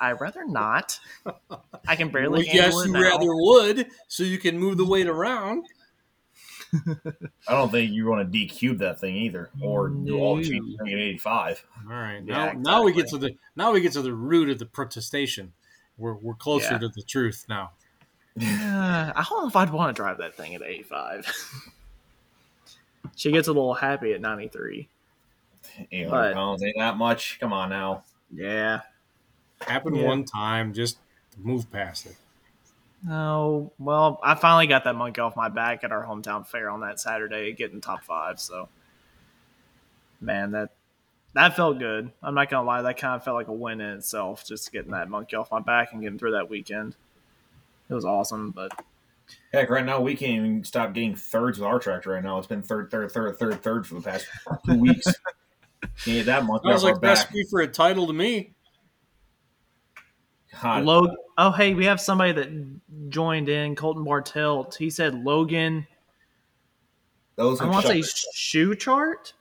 I'd rather not. I can *laughs* barely. Well, yes, you now. rather would, so you can move the weight around. I don't think you want to decube that thing either, or do all the changes at 85. All right, Yeah, now now we get to the now we get to the root of the protestation. We're we're closer Yeah. to the truth now. Uh, I don't know if I'd want to drive that thing at 85. *laughs* she gets a little happy at 93. 800 But- pounds ain't that much. Come on now. Yeah. Happened Yeah. one time, just move past it. Oh well, I finally got that monkey off my back at our hometown fair on that Saturday, getting top five. So, man, that that felt good. I'm not gonna lie, that kind of felt like a win in itself, just getting that monkey off my back and getting through that weekend. It was awesome, but Heck, right now we can't even stop getting thirds with our tractor right now. It's been third, third, third, third, third for the past two weeks. *laughs* Can't get that monkey Sounds off our like back. recipe for a title to me. God, Log. Oh, hey, we have somebody that joined in. Colton Bartelt. He said Logan. those I want to say Schuchart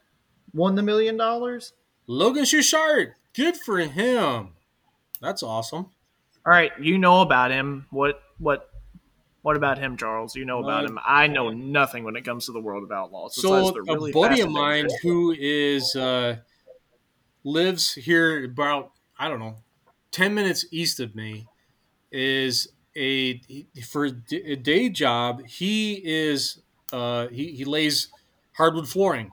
won the million dollars. Logan Schuchart, good for him. That's awesome. All right, you know about him. What what what about him, Charles? You know about Uh, him. I know nothing when it comes to the world of outlaws. So besides a really buddy of mine who is uh, lives here about I don't know ten minutes east of me is a for a day job. He is uh, he he lays hardwood flooring,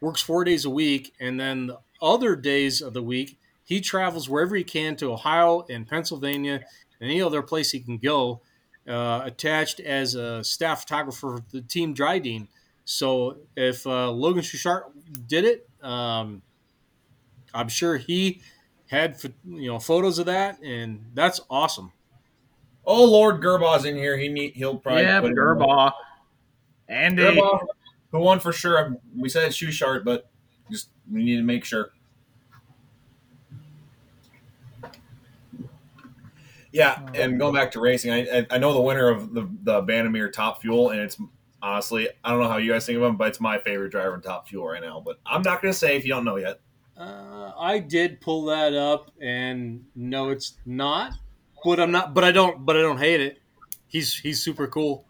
works four days a week, and then the other days of the week he travels wherever he can to Ohio and Pennsylvania and any other place he can go. Uh, attached as a staff photographer for the team Dryden. So if uh, Logan Schuchart did it, um, I'm sure he had you know photos of that, and that's awesome. Oh Lord, Gerbaugh's in here. He need, he'll probably yeah, put him in. Gerbaugh. Andy. Gerbaugh, who won for sure? We said Schuchart, but just we need to make sure. Yeah, and going back to racing, I I- I know the winner of the the Bandimere Top Fuel, and it's honestly I don't know how you guys think of him, but it's my favorite driver in Top Fuel right now. But I'm not gonna say if you don't know yet. Uh, I did pull that up, and no, it's not. But I'm not. But I don't. But I don't hate it. He's he's super cool.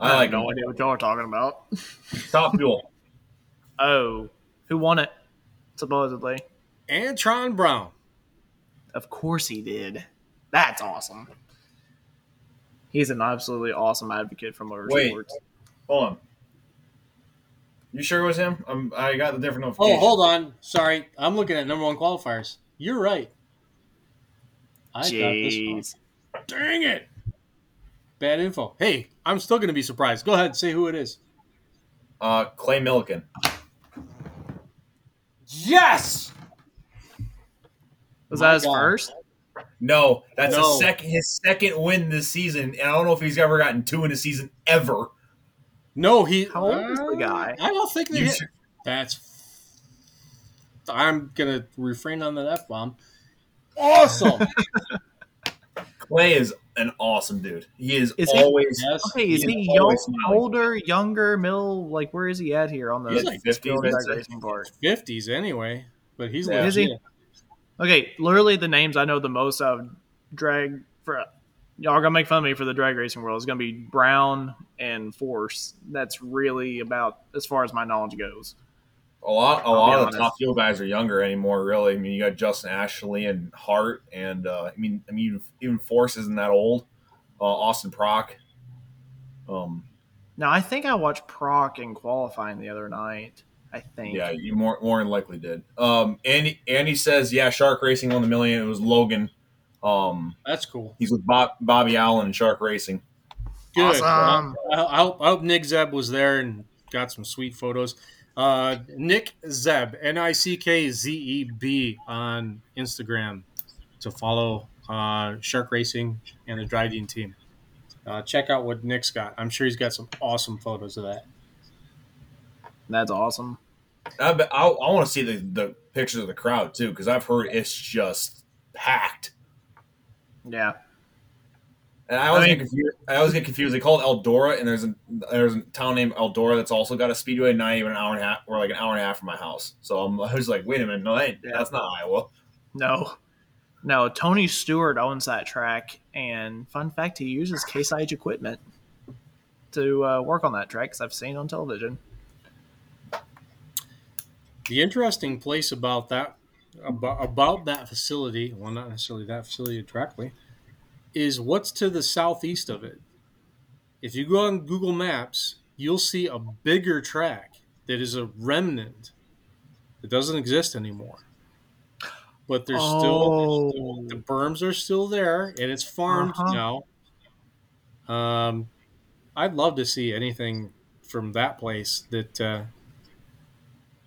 I like no him. idea what y'all are talking about. *laughs* Top Fuel. Oh, who won it? Supposedly. Antron Brown. Of course he did. That's awesome. He's an absolutely awesome advocate for Wait. motorsports. Hold on. You sure it was him? Um, I got the different notification. Oh, hold on. Sorry, I'm looking at number one qualifiers. You're right. I got this one. Dang it! Bad info. Hey, I'm still going to be surprised. Go ahead, and say who it is. Uh, Clay Millican. Yes. Was My that his God. first? No, that's No. a second his second win this season. And I don't know if he's ever gotten two in a season ever. No, he. How old is the uh, guy? I don't think they You should- That's. I'm gonna refrain on that f bomb. Awesome. *laughs* Clay is an awesome dude. He is, Is he- always. Yes. Okay, is He he is young, older, younger, middle? Like, where is he at here on the He's like skill 50s, drag racing part? fifties anyway, but he's Yeah. Is he? Okay, literally the names I know the most of drag for y'all are gonna make fun of me for the drag racing world. It's gonna be Brown and Force. That's really about as far as my knowledge goes. A lot, a lot of the top fuel guys are younger anymore. Really, I mean, you got Justin Ashley and Hart, and uh, I mean, I mean, even, Force isn't that old. Uh, Austin Prock. Um, Now I think I watched Prock in qualifying the other night. I think. yeah, you more more than likely did. Um, Andy Andy says, yeah, Shark Racing won the million. It was Logan. Um, That's cool. he's with Bob, Bobby Allen and Shark Racing. Good. Awesome. I, I hope, I hope Nick Zeb was there and got some sweet photos. Uh, Nick Zeb, N I C K Z E B on Instagram to follow uh, Shark Racing and the driving team. Uh, check out what Nick's got. I'm sure he's got some awesome photos of that. That's awesome. I, I, I want to see the, the pictures of the crowd too because I've heard it's just packed. Yeah. And I always I get confused. I always get confused. They call it Eldora, and there's a there's a town named Eldora that's also got a speedway, not even an hour and a half, or like an hour and a half from my house. So I'm I was like, wait a minute, no, that Yeah. that's not Iowa. No. No, Tony Stewart owns that track, and fun fact, he uses Case IH equipment to uh, work on that track because I've seen it on television. The interesting place about that about, about that facility, well, not necessarily that facility directly, is what's to the southeast of it. If you go on Google Maps, you'll see a bigger track that is a remnant that doesn't exist anymore. But there's Oh. still the berms are still there, and it's farmed Uh-huh. now. Um, I'd love to see anything from that place that uh,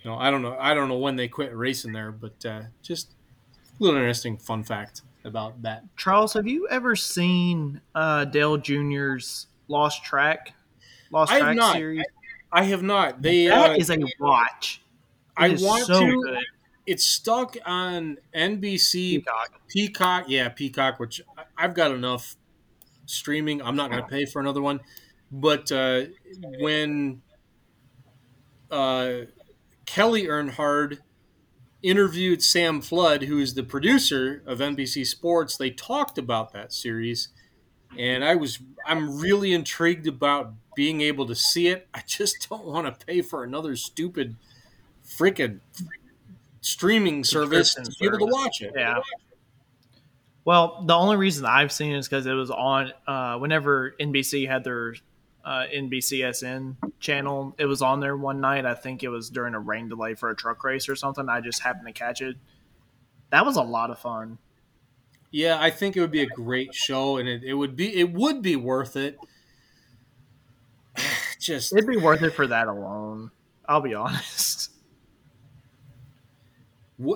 you know, I don't know. I don't know when they quit racing there, but uh, just a little interesting fun fact about that. Charles, have you ever seen uh, Dale Jr.'s Lost Track? Lost I Track not. series? I have not. They. That uh, is a watch. It I want so to. good. It's stuck on NBC Peacock. Peacock. Yeah, Peacock. Which I've got enough streaming. I'm not going to pay for another one. But uh, when uh, Kelly Earnhardt interviewed Sam Flood, who is the producer of NBC Sports, they talked about that series, and I was I'm really intrigued about being able to see it. I just *laughs* don't want to pay for another stupid freaking streaming service to be able to watch it. Yeah. Well, the only reason I've seen it is because it was on uh, whenever NBC had their uh, NBCSN channel. It was on there one night. I think it was during a rain delay for a truck race or something. I just happened to catch it. That was a lot of fun. Yeah, I think it would be a great show, and it, it would be it would be worth it. *sighs* Just It'd be worth it for that alone. I'll be *laughs* honest.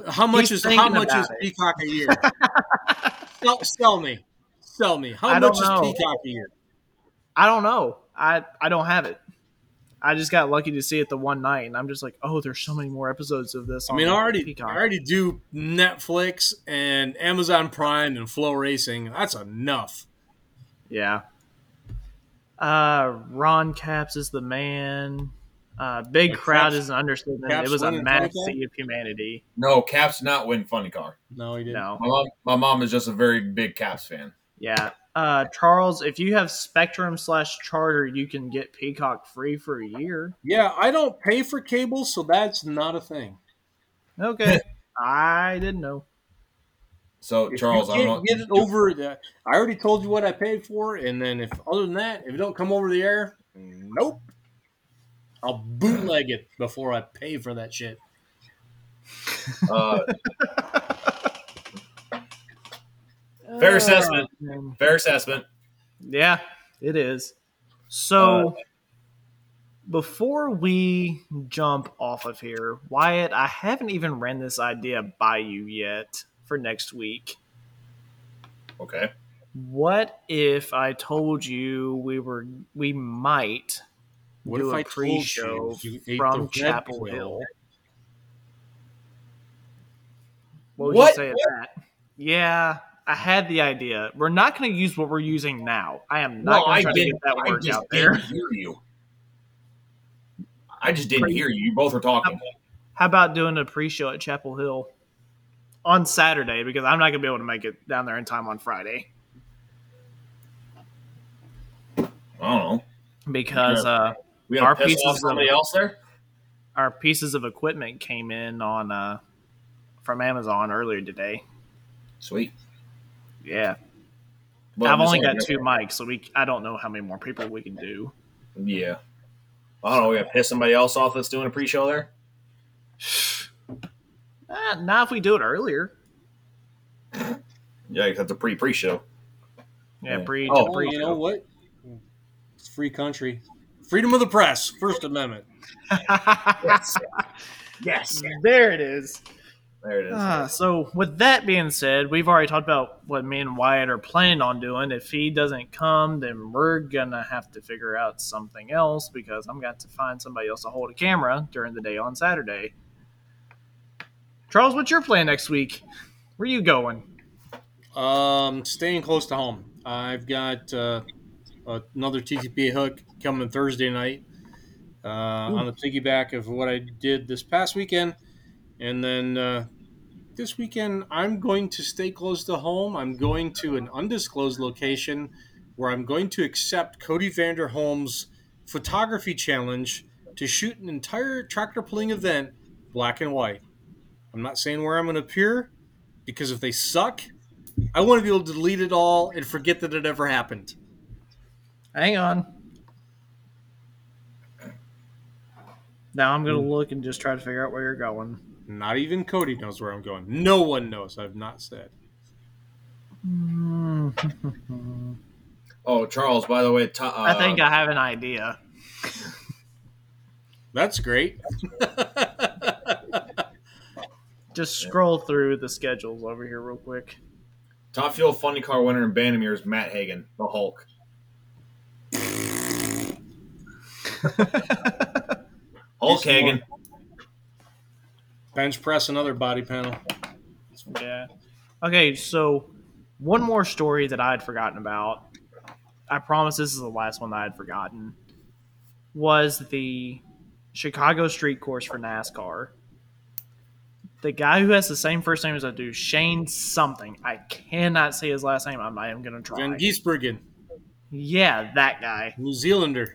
how much He's is how much is it. Peacock a year? *laughs* sell, sell me, sell me. How much don't is know. Peacock a year? I don't know. I I don't have it. I just got lucky to see it the one night, and I'm just like, oh, there's so many more episodes of this. I mean, I already Peacock. I already do Netflix and Amazon Prime and FloRacing. That's enough. Yeah. Uh, Ron Capps is the man. Uh, big Like crowd Capps- is an understatement. Capps it was a winning mass sea of humanity. No, Capps not win Funny Car. No, he didn't. No. My mom, my mom is just a very big Capps fan. Yeah. Uh, Charles, if you have Spectrum slash Charter, you can get Peacock free for a year. Yeah, I don't pay for cable, so that's not a thing. Okay. *laughs* I didn't know. So If Charles, I you don't can't get it over the. I already told you what I paid for, and then if other than that, if it don't come over the air, nope. I'll bootleg it before I pay for that shit. Uh, *laughs* Fair assessment. Fair assessment. Yeah, it is. So Uh, before we jump off of here, Wyatt, I haven't even ran this idea by you yet for next week. Okay. What if I told you we were we might What do if a I told pre-show you you from the Chapel pill? Hill? What would What? you say to that? Yeah, I had the idea. We're not going to use what we're using now. I am not No, going to get that I word just out there. didn't hear you. I just didn't hear you. You both were talking. How about doing a pre-show at Chapel Hill on Saturday? Because I'm not going to be able to make it down there in time on Friday I don't know. because Yeah. uh, We Our pieces off of- somebody else there. our pieces of equipment came in on uh, from Amazon earlier today. Sweet. Yeah, But I've only got two mics, so we I don't know how many more people we can do. Yeah. I don't know. We got to piss somebody else off that's doing a pre-show there. *sighs* Uh, not if we do it earlier. Yeah, that's a pre-pre-show. Yeah, Yeah. pre. Oh, Oh, pre- you know what? It's free country. Freedom of the press, First Amendment. *laughs* Yes. yes. there it is. There it is. Ah, so, with that being said, we've already talked about what me and Wyatt are planning on doing. If he doesn't come, then we're gonna have to figure out something else because I'm going to find somebody else to hold a camera during the day on Saturday. Charles, what's your plan next week? Where are you going? Um, staying close to home. I've got uh, another TTP hook coming Thursday night uh, on the piggyback of what I did this past weekend. And then uh, this weekend, I'm going to stay close to home. I'm going to an undisclosed location where I'm going to accept Cody Vanderholm's photography challenge to shoot an entire tractor pulling event black and white. I'm not saying where I'm going to appear because if they suck, I want to be able to delete it all and forget that it ever happened. Hang on. Now I'm gonna hmm. look and just try to figure out where you're going. Not even Cody knows where I'm going. No one knows. I've not said. *laughs* Oh, Charles. By the way, to, uh, I think I have an idea. That's great. *laughs* Just scroll through the schedules over here real quick. top fuel funny car winner in Bandimere is Matt Hagan, the Hulk. *laughs* Hulk Decent Hagan. Bench press another body panel. Yeah. Okay, so one more story that I had forgotten about. I promise this is the last one that I had forgotten. Was the Chicago Street Course for NASCAR. The guy who has the same first name as I do, Shane something. I cannot say his last name. I'm not even going to try. Van Gisbergen, Yeah, that guy. New Zealander.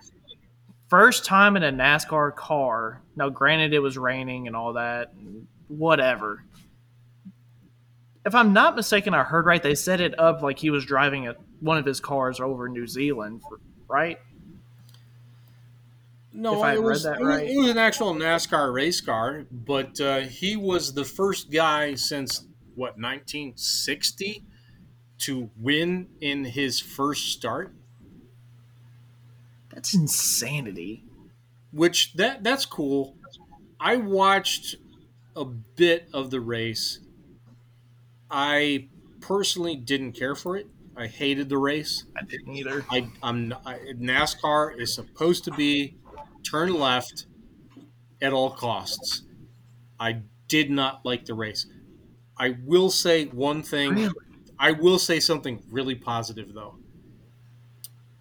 First time in a NASCAR car. Now, granted, it was raining and all that, whatever. If I'm not mistaken, I heard right. They set it up like he was driving a, one of his cars over in New Zealand, for, right? No, If I it read was, that it was- right. it was an actual NASCAR race car, but uh, he was the first guy since what 1960 to win in his first start. That's insanity. Which that that's cool. I watched a bit of the race. I personally didn't care for it. I hated the race. I didn't either. I, I'm I, NASCAR is supposed to be turn left at all costs. I did not like the race. I will say one thing. I will say something really positive though.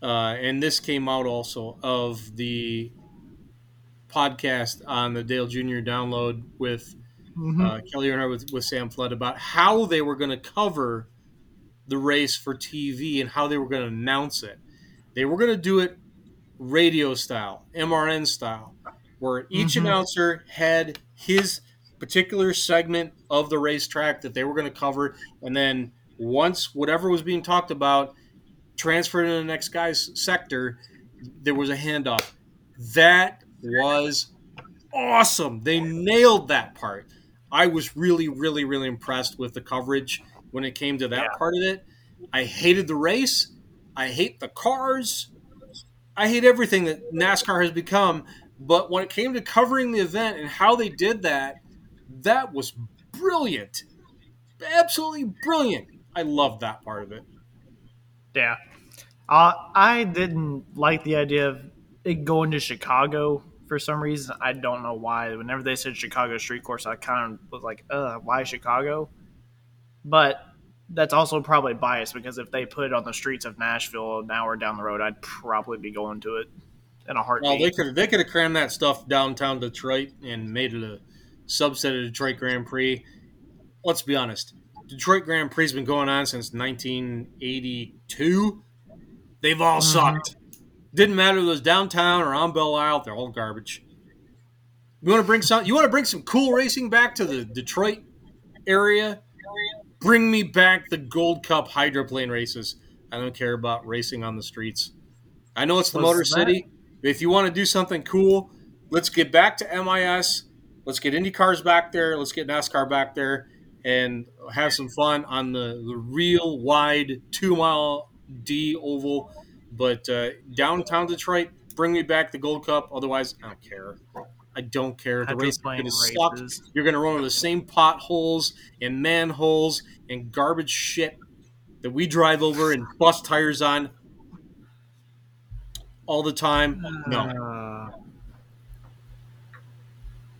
Uh, and this came out also of the podcast on the Dale Jr. download with Mhm. uh, Kelly Earnhardt with, with Sam Flood about how they were going to cover the race for TV and how they were going to announce it. They were going to do it radio style, MRN style, where each Mhm. announcer had his particular segment of the racetrack that they were going to cover, and then once whatever was being talked about transferred to the next guy's sector, there was a handoff. That was awesome. They nailed that part. I was really, really, really impressed with the coverage when it came to that Yeah. part of it. I hated the race. I hate the cars. I hate everything that NASCAR has become. But when it came to covering the event and how they did that, that was brilliant. Absolutely brilliant. I loved that part of it. Yeah. Uh, I didn't like the idea of it going to Chicago for some reason. I don't know why. Whenever they said Chicago Street Course, I kind of was like, uh, why Chicago? But that's also probably biased because if they put it on the streets of Nashville an hour down the road, I'd probably be going to it in a heartbeat. Well, they could they could have crammed that stuff downtown Detroit and made it a subset of Detroit Grand Prix. Let's be honest, Detroit Grand Prix has been going on since 1982. They've all Mhm. sucked. Didn't matter if it was downtown or on Belle Isle; they're all garbage. You want to bring some? You want to bring some cool racing back to the Detroit area? Bring me back the Gold Cup hydroplane races. I don't care about racing on the streets. I know it's the Was Motor that- City. If you want to do something cool, let's get back to MIS. Let's get Indy cars back there. Let's get NASCAR back there and have some fun on the, the real wide two mile D oval. But uh, downtown Detroit, bring me back the Gold Cup. Otherwise, I don't care. I don't care. The race is going to suck. You're going to run into the same potholes and manholes and garbage shit that we drive over and bust tires on all the time. No, Uh,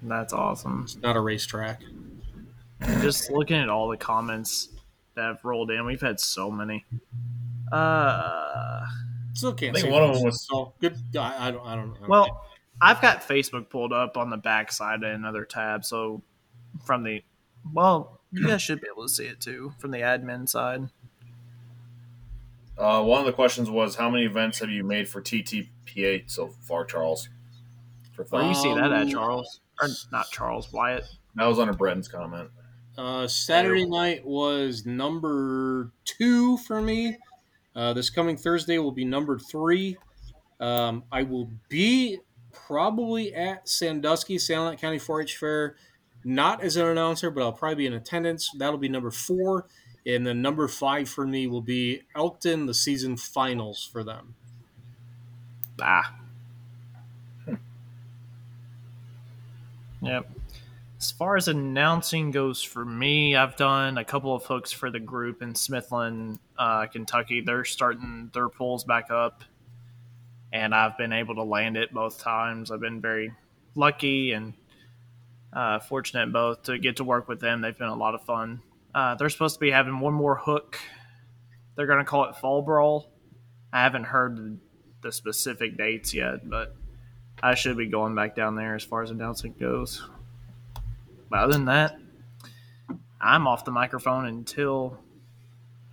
that's awesome. it's not a racetrack. Just looking at all the comments that have rolled in, we've had so many. Uh, Still can't. I think say one of them was- so good. I, I don't. I don't. I don't well, I've got Facebook pulled up on the back side of another tab, so from the well, you guys should be able to see it too from the admin side. Uh, one of the questions was, how many events have you made for TTPA so far, Charles? For Where do you see that at, Um, Charles? Or not Charles, Wyatt. that was under Brenton's comment. Uh, Saturday night was number two for me. Uh, this coming Thursday will be number three. Um, I will be probably at Sandusky, Sanilac County 4-H Fair, not as an announcer, but I'll probably be in attendance. That'll be number four, and then number five for me will be Elkton, the season finals for them. Ah. Yep. As far as announcing goes for me, I've done a couple of hooks for the group in Smithland, uh, Kentucky. They're starting their pulls back up, and I've been able to land it both times. I've been very lucky and uh, fortunate both to get to work with them. They've been a lot of fun. Uh, they're supposed to be having one more hook. They're going to call it Fall Brawl. I haven't heard the the specific dates yet, but I should be going back down there as far as announcing goes. But other than that, I'm off the microphone until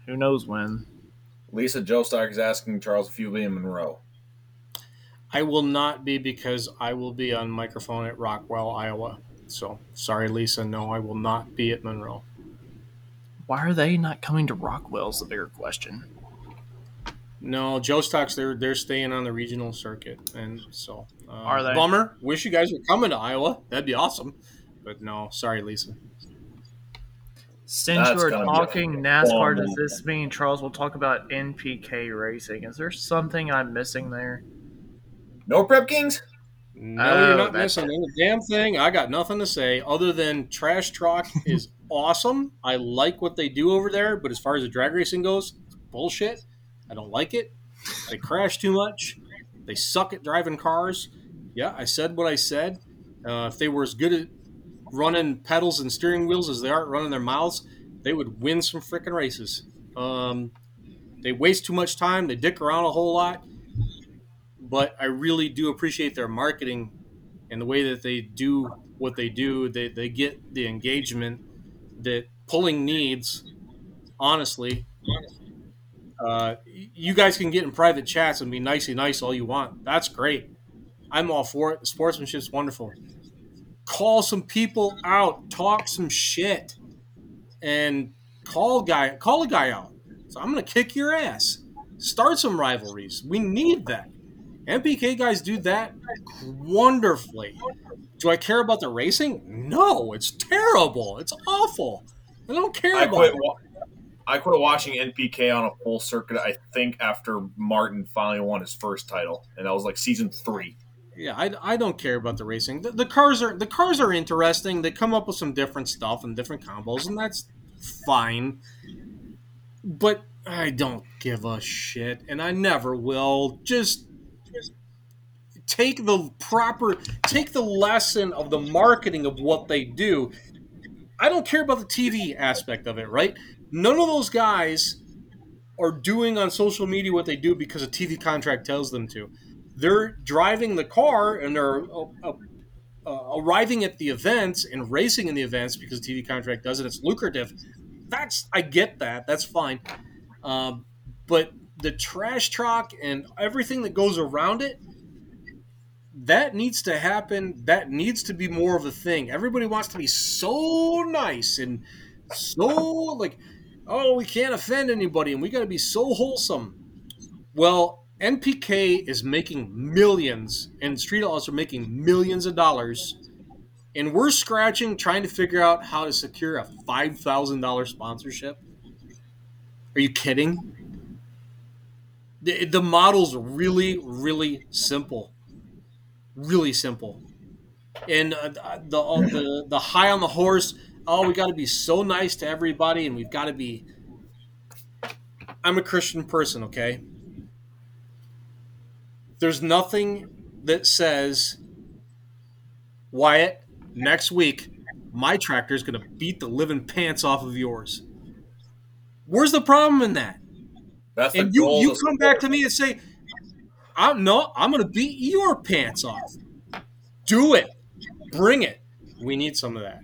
who knows when. Lisa Joestark is asking Charles if you'll be in Monroe. I will not be because I will be on microphone at Rockwell, Iowa. So sorry, Lisa. No, I will not be at Monroe. Why are they not coming to Rockwell? Is the bigger question. No, Joe Stocks they're they're staying on the regional circuit, and so uh, Are they? Bummer. Wish you guys were coming to Iowa. That'd be awesome. But no, sorry, Lisa. Since That's we're gonna be a talking NASCAR, does this mean Charles will talk about NPK racing? Is there something I'm missing there? No Prep Kings? No, Oh, you're not missing a damn thing. I got nothing to say other than Trash Truck *laughs* is awesome. I like what they do over there, but as far as the drag racing goes, it's bullshit. I don't like it. They crash too much. They suck at driving cars. Yeah, I said what I said. Uh, if they were as good at running pedals and steering wheels as they aren't running their mouths, they would win some freaking races. Um, they waste too much time. They dick around a whole lot but I really do appreciate their marketing and the way that they do what they do. They, they get the engagement that pulling needs, honestly. Uh, you guys can get in private chats and be nicey nice all you want. That's great. I'm all for it. The sportsmanship's wonderful. Call some people out, talk some shit, and call guy call a guy out. So I'm gonna kick your ass. Start some rivalries. We need that. NPK guys do that wonderfully. Do I care about the racing? No, it's terrible. It's awful. I don't care I about quit. it. I quit watching NPK on a full circuit. I think after Martin finally won his first title, and that was like season three. Yeah, I, I don't care about the racing. The, the cars are the cars are interesting. They come up with some different stuff and different combos, and that's fine. But I don't give a shit, and I never will. Just take the proper take the lesson of the marketing of what they do. I don't care about the TV aspect of it, right? none of those guys are doing on social media what they do because a TV contract tells them to. They're driving the car and they're uh, uh, uh, arriving at the events and racing in the events because the TV contract does it. It's lucrative. That's I get that. That's fine. Um, but the trash truck and everything that goes around it that needs to happen that needs to be more of a thing everybody wants to be so nice and so like oh we can't offend anybody and we got to be so wholesome well npk is making millions and street outlaws are making millions of dollars. And we're scratching trying to figure out how to secure a $5000 sponsorship. Are you kidding? The, the model's really really simple. Really simple. And uh, the, uh, the the high on the horse oh we got to be so nice to everybody and we've got to be i'm a christian person okay there's nothing that says wyatt next week my tractor is going to beat the living pants off of yours where's the problem in that That's the and you, you come sport. back to me and say, I'm no, I'm gonna beat your pants off. Do it. Bring it. We need some of that.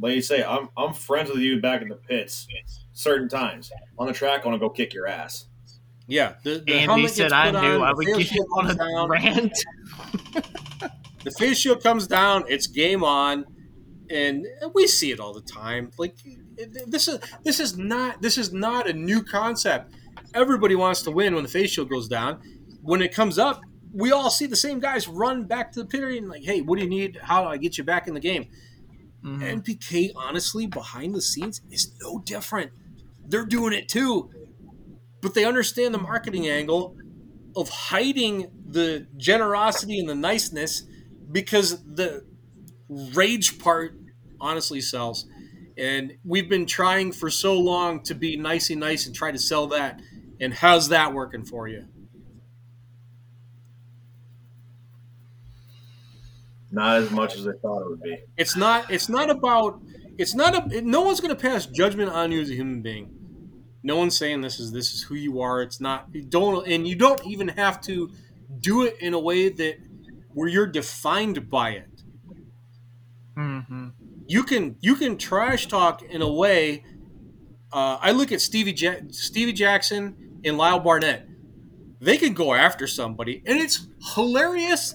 Like you say, I'm I'm friends with you back in the pits. Certain times on the track, I want to go kick your ass. Yeah. The, the Andy said I knew on, I would get on a down, rant. the face shield comes down, it's game on, and we see it all the time. Like this is this is not this is not a new concept. Everybody wants to win when the face shield goes down. When it comes up, we all see the same guys run back to the pit and like, hey, what do you need? How do I get you back in the game? Mhm. NPK, honestly, behind the scenes is no different. They're doing it too, but they understand the marketing angle of hiding the generosity and the niceness because the rage part honestly sells. And we've been trying for so long to be nicey nice and try to sell that. And how's that working for you? Not as much as I thought it would be. It's not. It's not about. It's not a. No one's going to pass judgment on you as a human being. No one's saying this is this is who you are. It's not. You don't, and you don't even have to do it in a way that where you're defined by it. Mhm. You can you can trash talk in a way. Uh, I look at Stevie ja- Stevie Jackson and Lyle Barnett. They can go after somebody, and it's hilarious,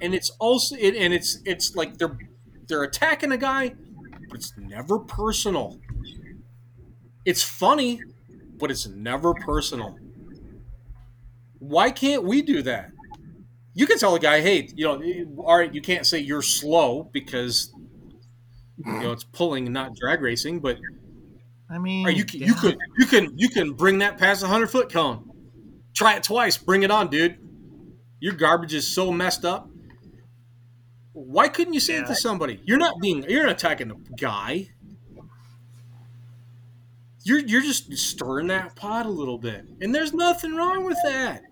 and it's also it, and it's it's like they're they're attacking a guy, but it's never personal. It's funny, but it's never personal. Why can't we do that? You can tell a guy, hey, you know, all right, you can't say you're slow because you know it's pulling not drag racing, but I mean, or you can, you yeah. can you can you can bring that past a hundred foot cone. Try it twice. Bring it on, dude. Your garbage is so messed up. Why couldn't you say it to somebody? You're not being you're not attacking the guy. You're you're just stirring that pot a little bit, and there's nothing wrong with that.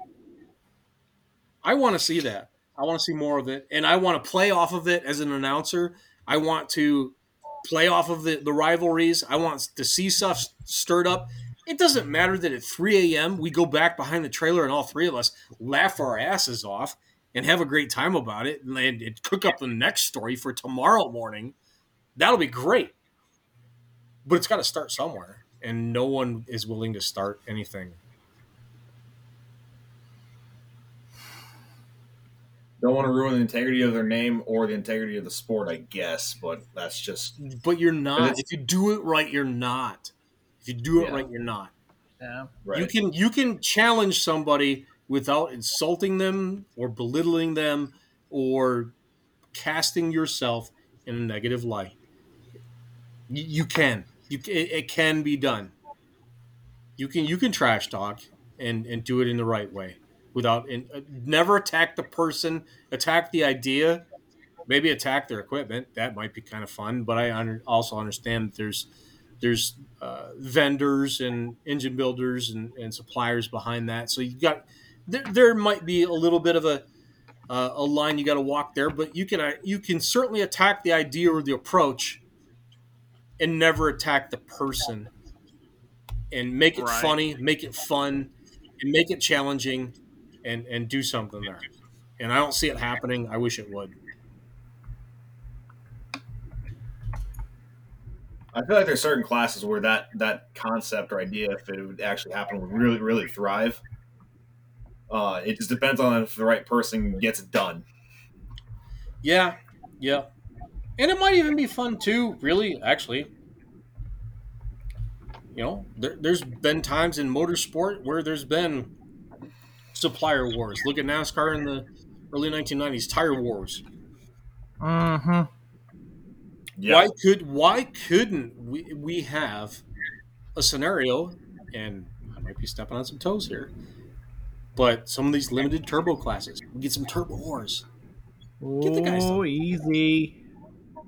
I want to see that. I want to see more of it, and I want to play off of it as an announcer. I want to play off of the, the rivalries. I want to see stuff stirred up. It doesn't matter that at 3 a.m. we go back behind the trailer and all three of us laugh our asses off and have a great time about it and, and cook up the next story for tomorrow morning. That'll be great. But it's got to start somewhere, and no one is willing to start anything. Don't want to ruin the integrity of their name or the integrity of the sport, I guess, but that's just But you're not. If you do it right, you're not. If you do it Yeah. right, you're not. Yeah. right. You can you can challenge somebody without insulting them or belittling them or casting yourself in a negative light. You, you can. You it, it can be done. You can you can trash talk and and do it in the right way without and uh, never attack the person, attack the idea, maybe attack their equipment. That might be kind of fun, but I under, also understand that there's there's uh, vendors and engine builders and, and suppliers behind that. So you got there, there might be a little bit of a uh, a line you got to walk there, but you can uh, you can certainly attack the idea or the approach and never attack the person and make it Right. funny, make it fun, and make it challenging, and and do something there. And I don't see it happening. I wish it would. I feel like there's certain classes where that that concept or idea, if it would actually happen, would really really thrive. Uh, it just depends on if the right person gets it done. Yeah, yeah, and it might even be fun too. Really, actually, you know, there, there's been times in motorsport where there's been supplier wars. Look at NASCAR in the early 1990s, tire wars. Mm-hmm. Yeah, Why could why couldn't we we have a scenario? And I might be stepping on some toes here, but some of these limited turbo classes, we get some turbo wars. Get the guy Oh, easy.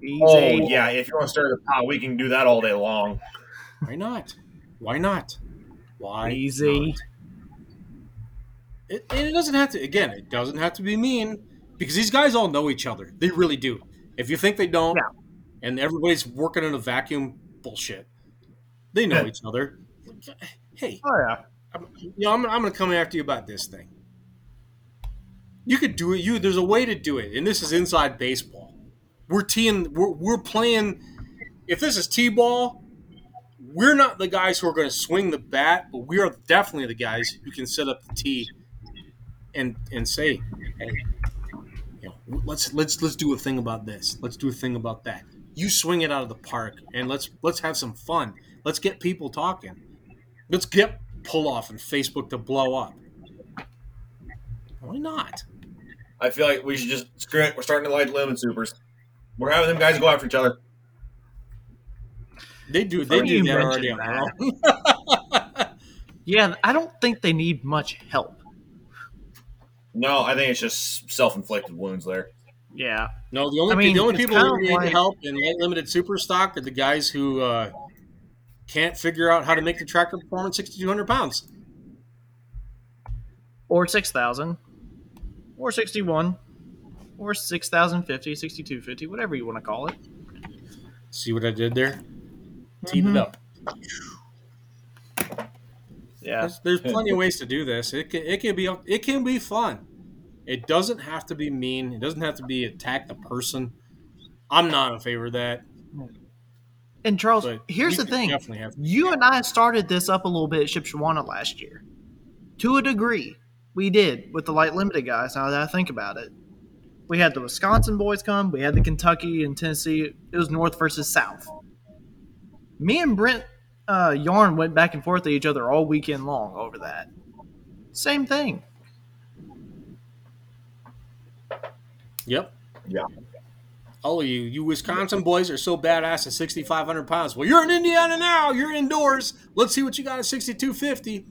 Easy. Oh yeah, if you want to start a pile, we can do that all day long. Why not? Why not? Why Easy. It, and it doesn't have to. Again, it doesn't have to be mean because these guys all know each other. They really do. If you think they don't, Yeah. and everybody's working in a vacuum, bullshit. They know each other. Hey, Oh yeah. I'm, you know, I'm, I'm going to come after you about this thing. You could do it. You there's a way to do it, and this is inside baseball. We're teeing. We're, we're playing. If this is t-ball, we're not the guys who are going to swing the bat, but we are definitely the guys who can set up the tee and and say, hey, you know, let's let's let's do a thing about this. Let's do a thing about that. You swing it out of the park, and let's let's have some fun. Let's get people talking. Let's get pull off and Facebook to blow up. Why not? I feel like we should just screw it. We're starting to like limited supers. We're having them guys go after each other. They do. They do that already on their own. *laughs* Yeah, I don't think they need much help. No, I think it's just self-inflicted wounds there. Yeah. No, the only I mean, the only people who need like- help in limited super stock are the guys who uh, can't figure out how to make the tractor perform at sixty two hundred pounds. Or 6,000. Or 61. Or 6,050, 6250, whatever you want to call it. See what I did there? Teed Mhm. it up. Yeah. There's, there's *laughs* plenty of ways to do this. It can, it can be it can be fun. It doesn't have to be mean. It doesn't have to be attack the person. I'm not in favor of that. And Charles, But here's the thing. Definitely have. You and I started this up a little bit at Shipshewana last year. To a degree, we did with the light limited guys. Now that I think about it, we had the Wisconsin boys come, we had the Kentucky and Tennessee. It was North versus South. Me and Brent uh, Yarn went back and forth to each other all weekend long over that. Same thing. Yep. Yeah. All of you, you Wisconsin boys are so badass at 6,500 pounds. Well, you're in Indiana now. You're indoors. Let's see what you got at 6,250.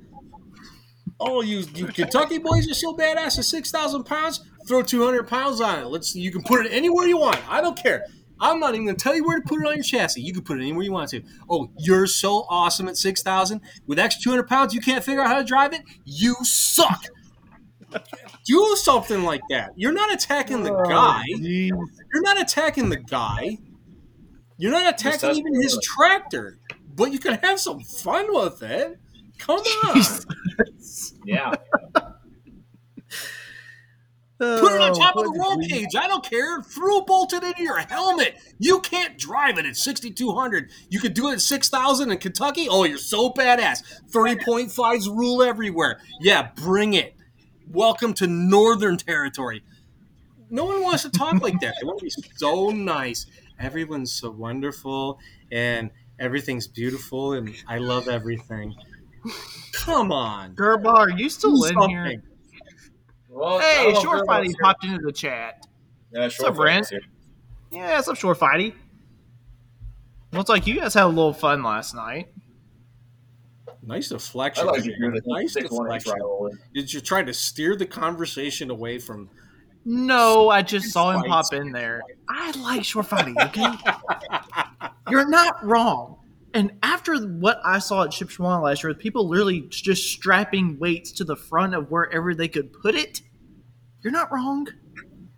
Oh, you, you Kentucky boys are so badass at 6,000 pounds. Throw 200 pounds on it. Let's. You can put it anywhere you want. I don't care. I'm not even going to tell you where to put it on your chassis. You can put it anywhere you want to. Oh, you're so awesome at 6,000. With extra 200 pounds, you can't figure out how to drive it? You suck. *laughs* Do something like that. You're not attacking the oh, guy. You're not attacking the guy. You're not attacking that's- even his tractor. But you can have some fun with it. Come *laughs* on. Yeah. *laughs* Put it on top of Oh, the roll cage. I don't care. Throw bolt it into your helmet. You can't drive it at 6,200. You could do it at 6,000 in Kentucky. Oh, you're so badass. 30.5s rule everywhere. Yeah, bring it. Welcome to Northern Territory. No one wants to talk like that. They want to be so nice. Everyone's so wonderful and everything's beautiful and I love everything. Come on. Gerba, are you still Do in here? Something. Well, Hey, don't know if Short Fighty popped into the chat. Yeah, Short up, Brent? Yeah, what's up, Short Fighty? Looks like you guys had a little fun last night. Nice deflection. like to hear Nice six one inch deflection. Did you try to steer the conversation away from? No, I just saw him pop in there. I like Short Fighty, okay? *laughs* You're not wrong. And after what I saw at Shipshewana last year, with people literally just strapping weights to the front of wherever they could put it, you're not wrong. *laughs*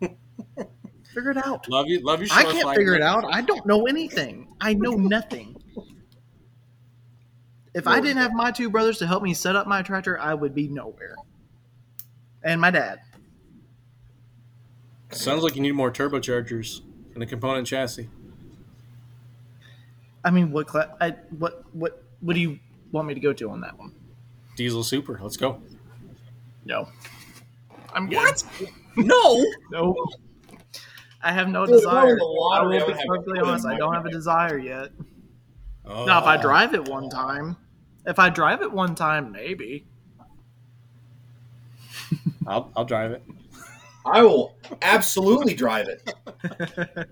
Figure it out. Love you, love you. I can't figure it out. I don't know anything. I know nothing. If I didn't have my two brothers to help me set up my tractor, I would be nowhere. And my dad. Sounds like you need more turbochargers in the component chassis. I mean, what cla- I, what what what do you want me to go to on that one? Diesel Super. Let's go. No. I'm good. No. No. I have no Dude, desire. we're in the I will be perfectly honest. I don't have a desire yet. Oh. Now, if I drive it one time, if I drive it one time, maybe. I'll, I'll drive it. I will absolutely drive it. *laughs*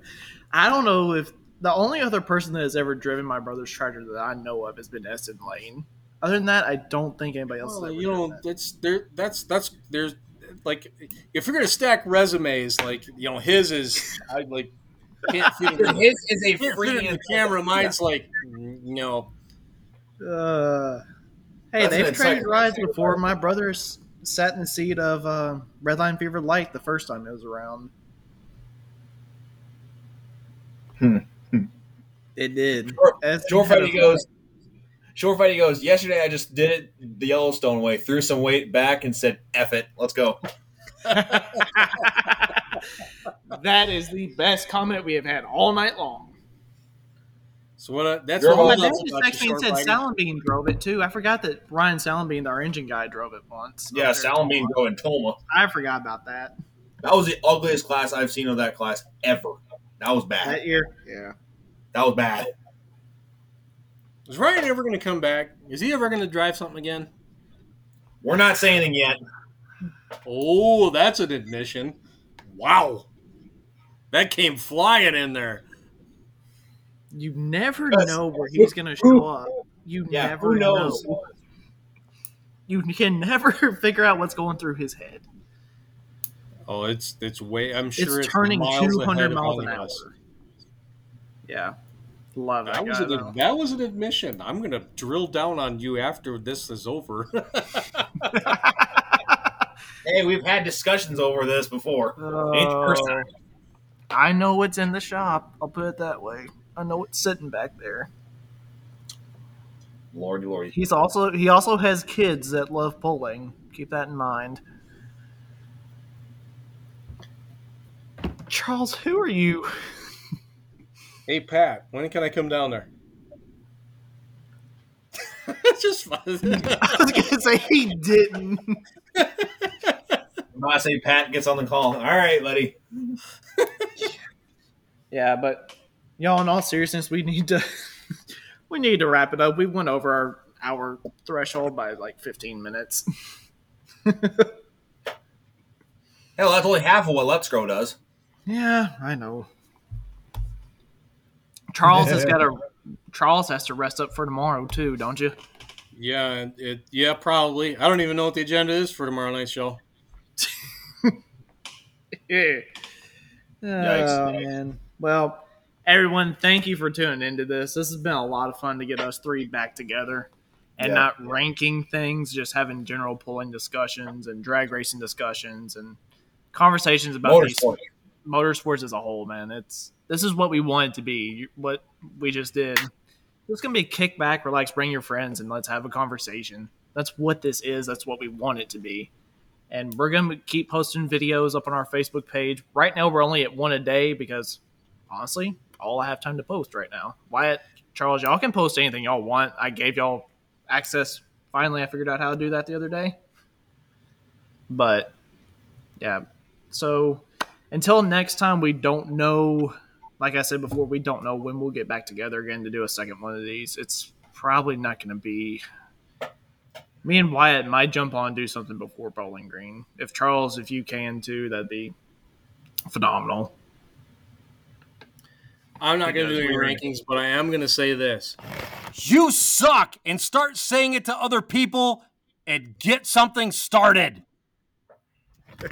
I don't know if the only other person that has ever driven my brother's tractor that I know of has been Eston Lane. Other than that, I don't think anybody else. Well, has ever you done know, that. that's there. That's that's there's like if you're gonna stack resumes, like you know, his is I like can't fit in His is a can't fit in freaking the camera. Mine's like you know, Uh, hey, That's they've an traded rides before. My brother's sat in the seat of uh, Redline Fever Light the first time it was around. Hmm. It did. Sure- As Shore had a- goes. Shore Fighty goes. Yesterday, I just did it the Yellowstone way. Threw some weight back and said, "F it, let's go." *laughs* that is the best comment we have had all night long. so what? I, that's You're what My I dad just texted me and said short fighter. Salambean drove it too. I forgot that Ryan Salambean, our engine guy, drove it once. Yeah, Up there in Salamine Tomah. go in Tomah. I forgot about that. That was the ugliest class I've seen of that class ever. That was bad. That year, yeah. That was bad. Is Ryan ever going to come back? Is he ever going to drive something again? We're not saying anything yet. Oh, that's an admission. Wow, that came flying in there. You never Yes. know where he's going to show up. You Yeah, never who knows? know. You can never *laughs* figure out what's going through his head. Oh, it's it's way. I'm sure it's, it's, turning 200 of miles an hour. Yeah. Love that, That was an though. that was an admission. I'm gonna drill down on you after this is over. *laughs* Hey, we've had discussions over this before. Ain't the first time. Oh, I know what's in the shop. I'll put it that way. I know what's sitting back there. Lordy, lordy. He's also he also has kids that love pulling. Keep that in mind. Charles, who are you? Hey Pat, when can I come down there? *laughs* it's just fun. *laughs* I was gonna say he didn't. I say Pat gets on the call. All right, buddy. *laughs* Yeah, but y'all, in all seriousness, we need to we need to wrap it up. We went over our hour threshold by like 15 minutes. Hell, that's only half of what Let's Grow does. Yeah, I know. Charles has got to. *laughs* Charles has to rest up for tomorrow too, don't you? yeah, it yeah probably. I don't even know what the agenda is for tomorrow night's *laughs* show. Yeah. Yikes. Oh man. Well, everyone, thank you for tuning into this. This has been a lot of fun to get us three back together and Yeah. not ranking things, just having general pulling discussions and drag racing discussions and conversations about these Motorsport. Motorsports as a whole, man. It's this is what we want it to be. What we just did. It's gonna be a kickback, relax, bring your friends, and let's have a conversation. That's what this is. That's what we want it to be. And we're gonna keep posting videos up on our Facebook page. Right now, we're only at one a day because, honestly, all I have time to post right now. Wyatt, Charles, y'all can post anything y'all want. I gave y'all access. Finally, I figured out how to do that the other day. But yeah, so until next time, we don't know. Like I said before, we don't know when we'll get back together again to do a second one of these. It's probably not going to be. Me and Wyatt might jump on and do something before Bowling Green. If Charles, if you can too, that'd be phenomenal. I'm not going to do any rankings, but I am going to say this: you suck, and start saying it to other people, and get something started. *laughs*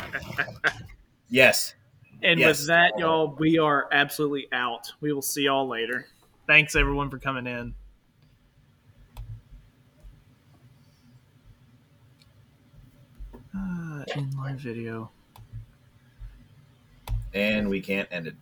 Yes. And Yes. with that, y'all, we are absolutely out. We will see y'all later. Thanks everyone for coming in. Uh, in live video. and we can't end it.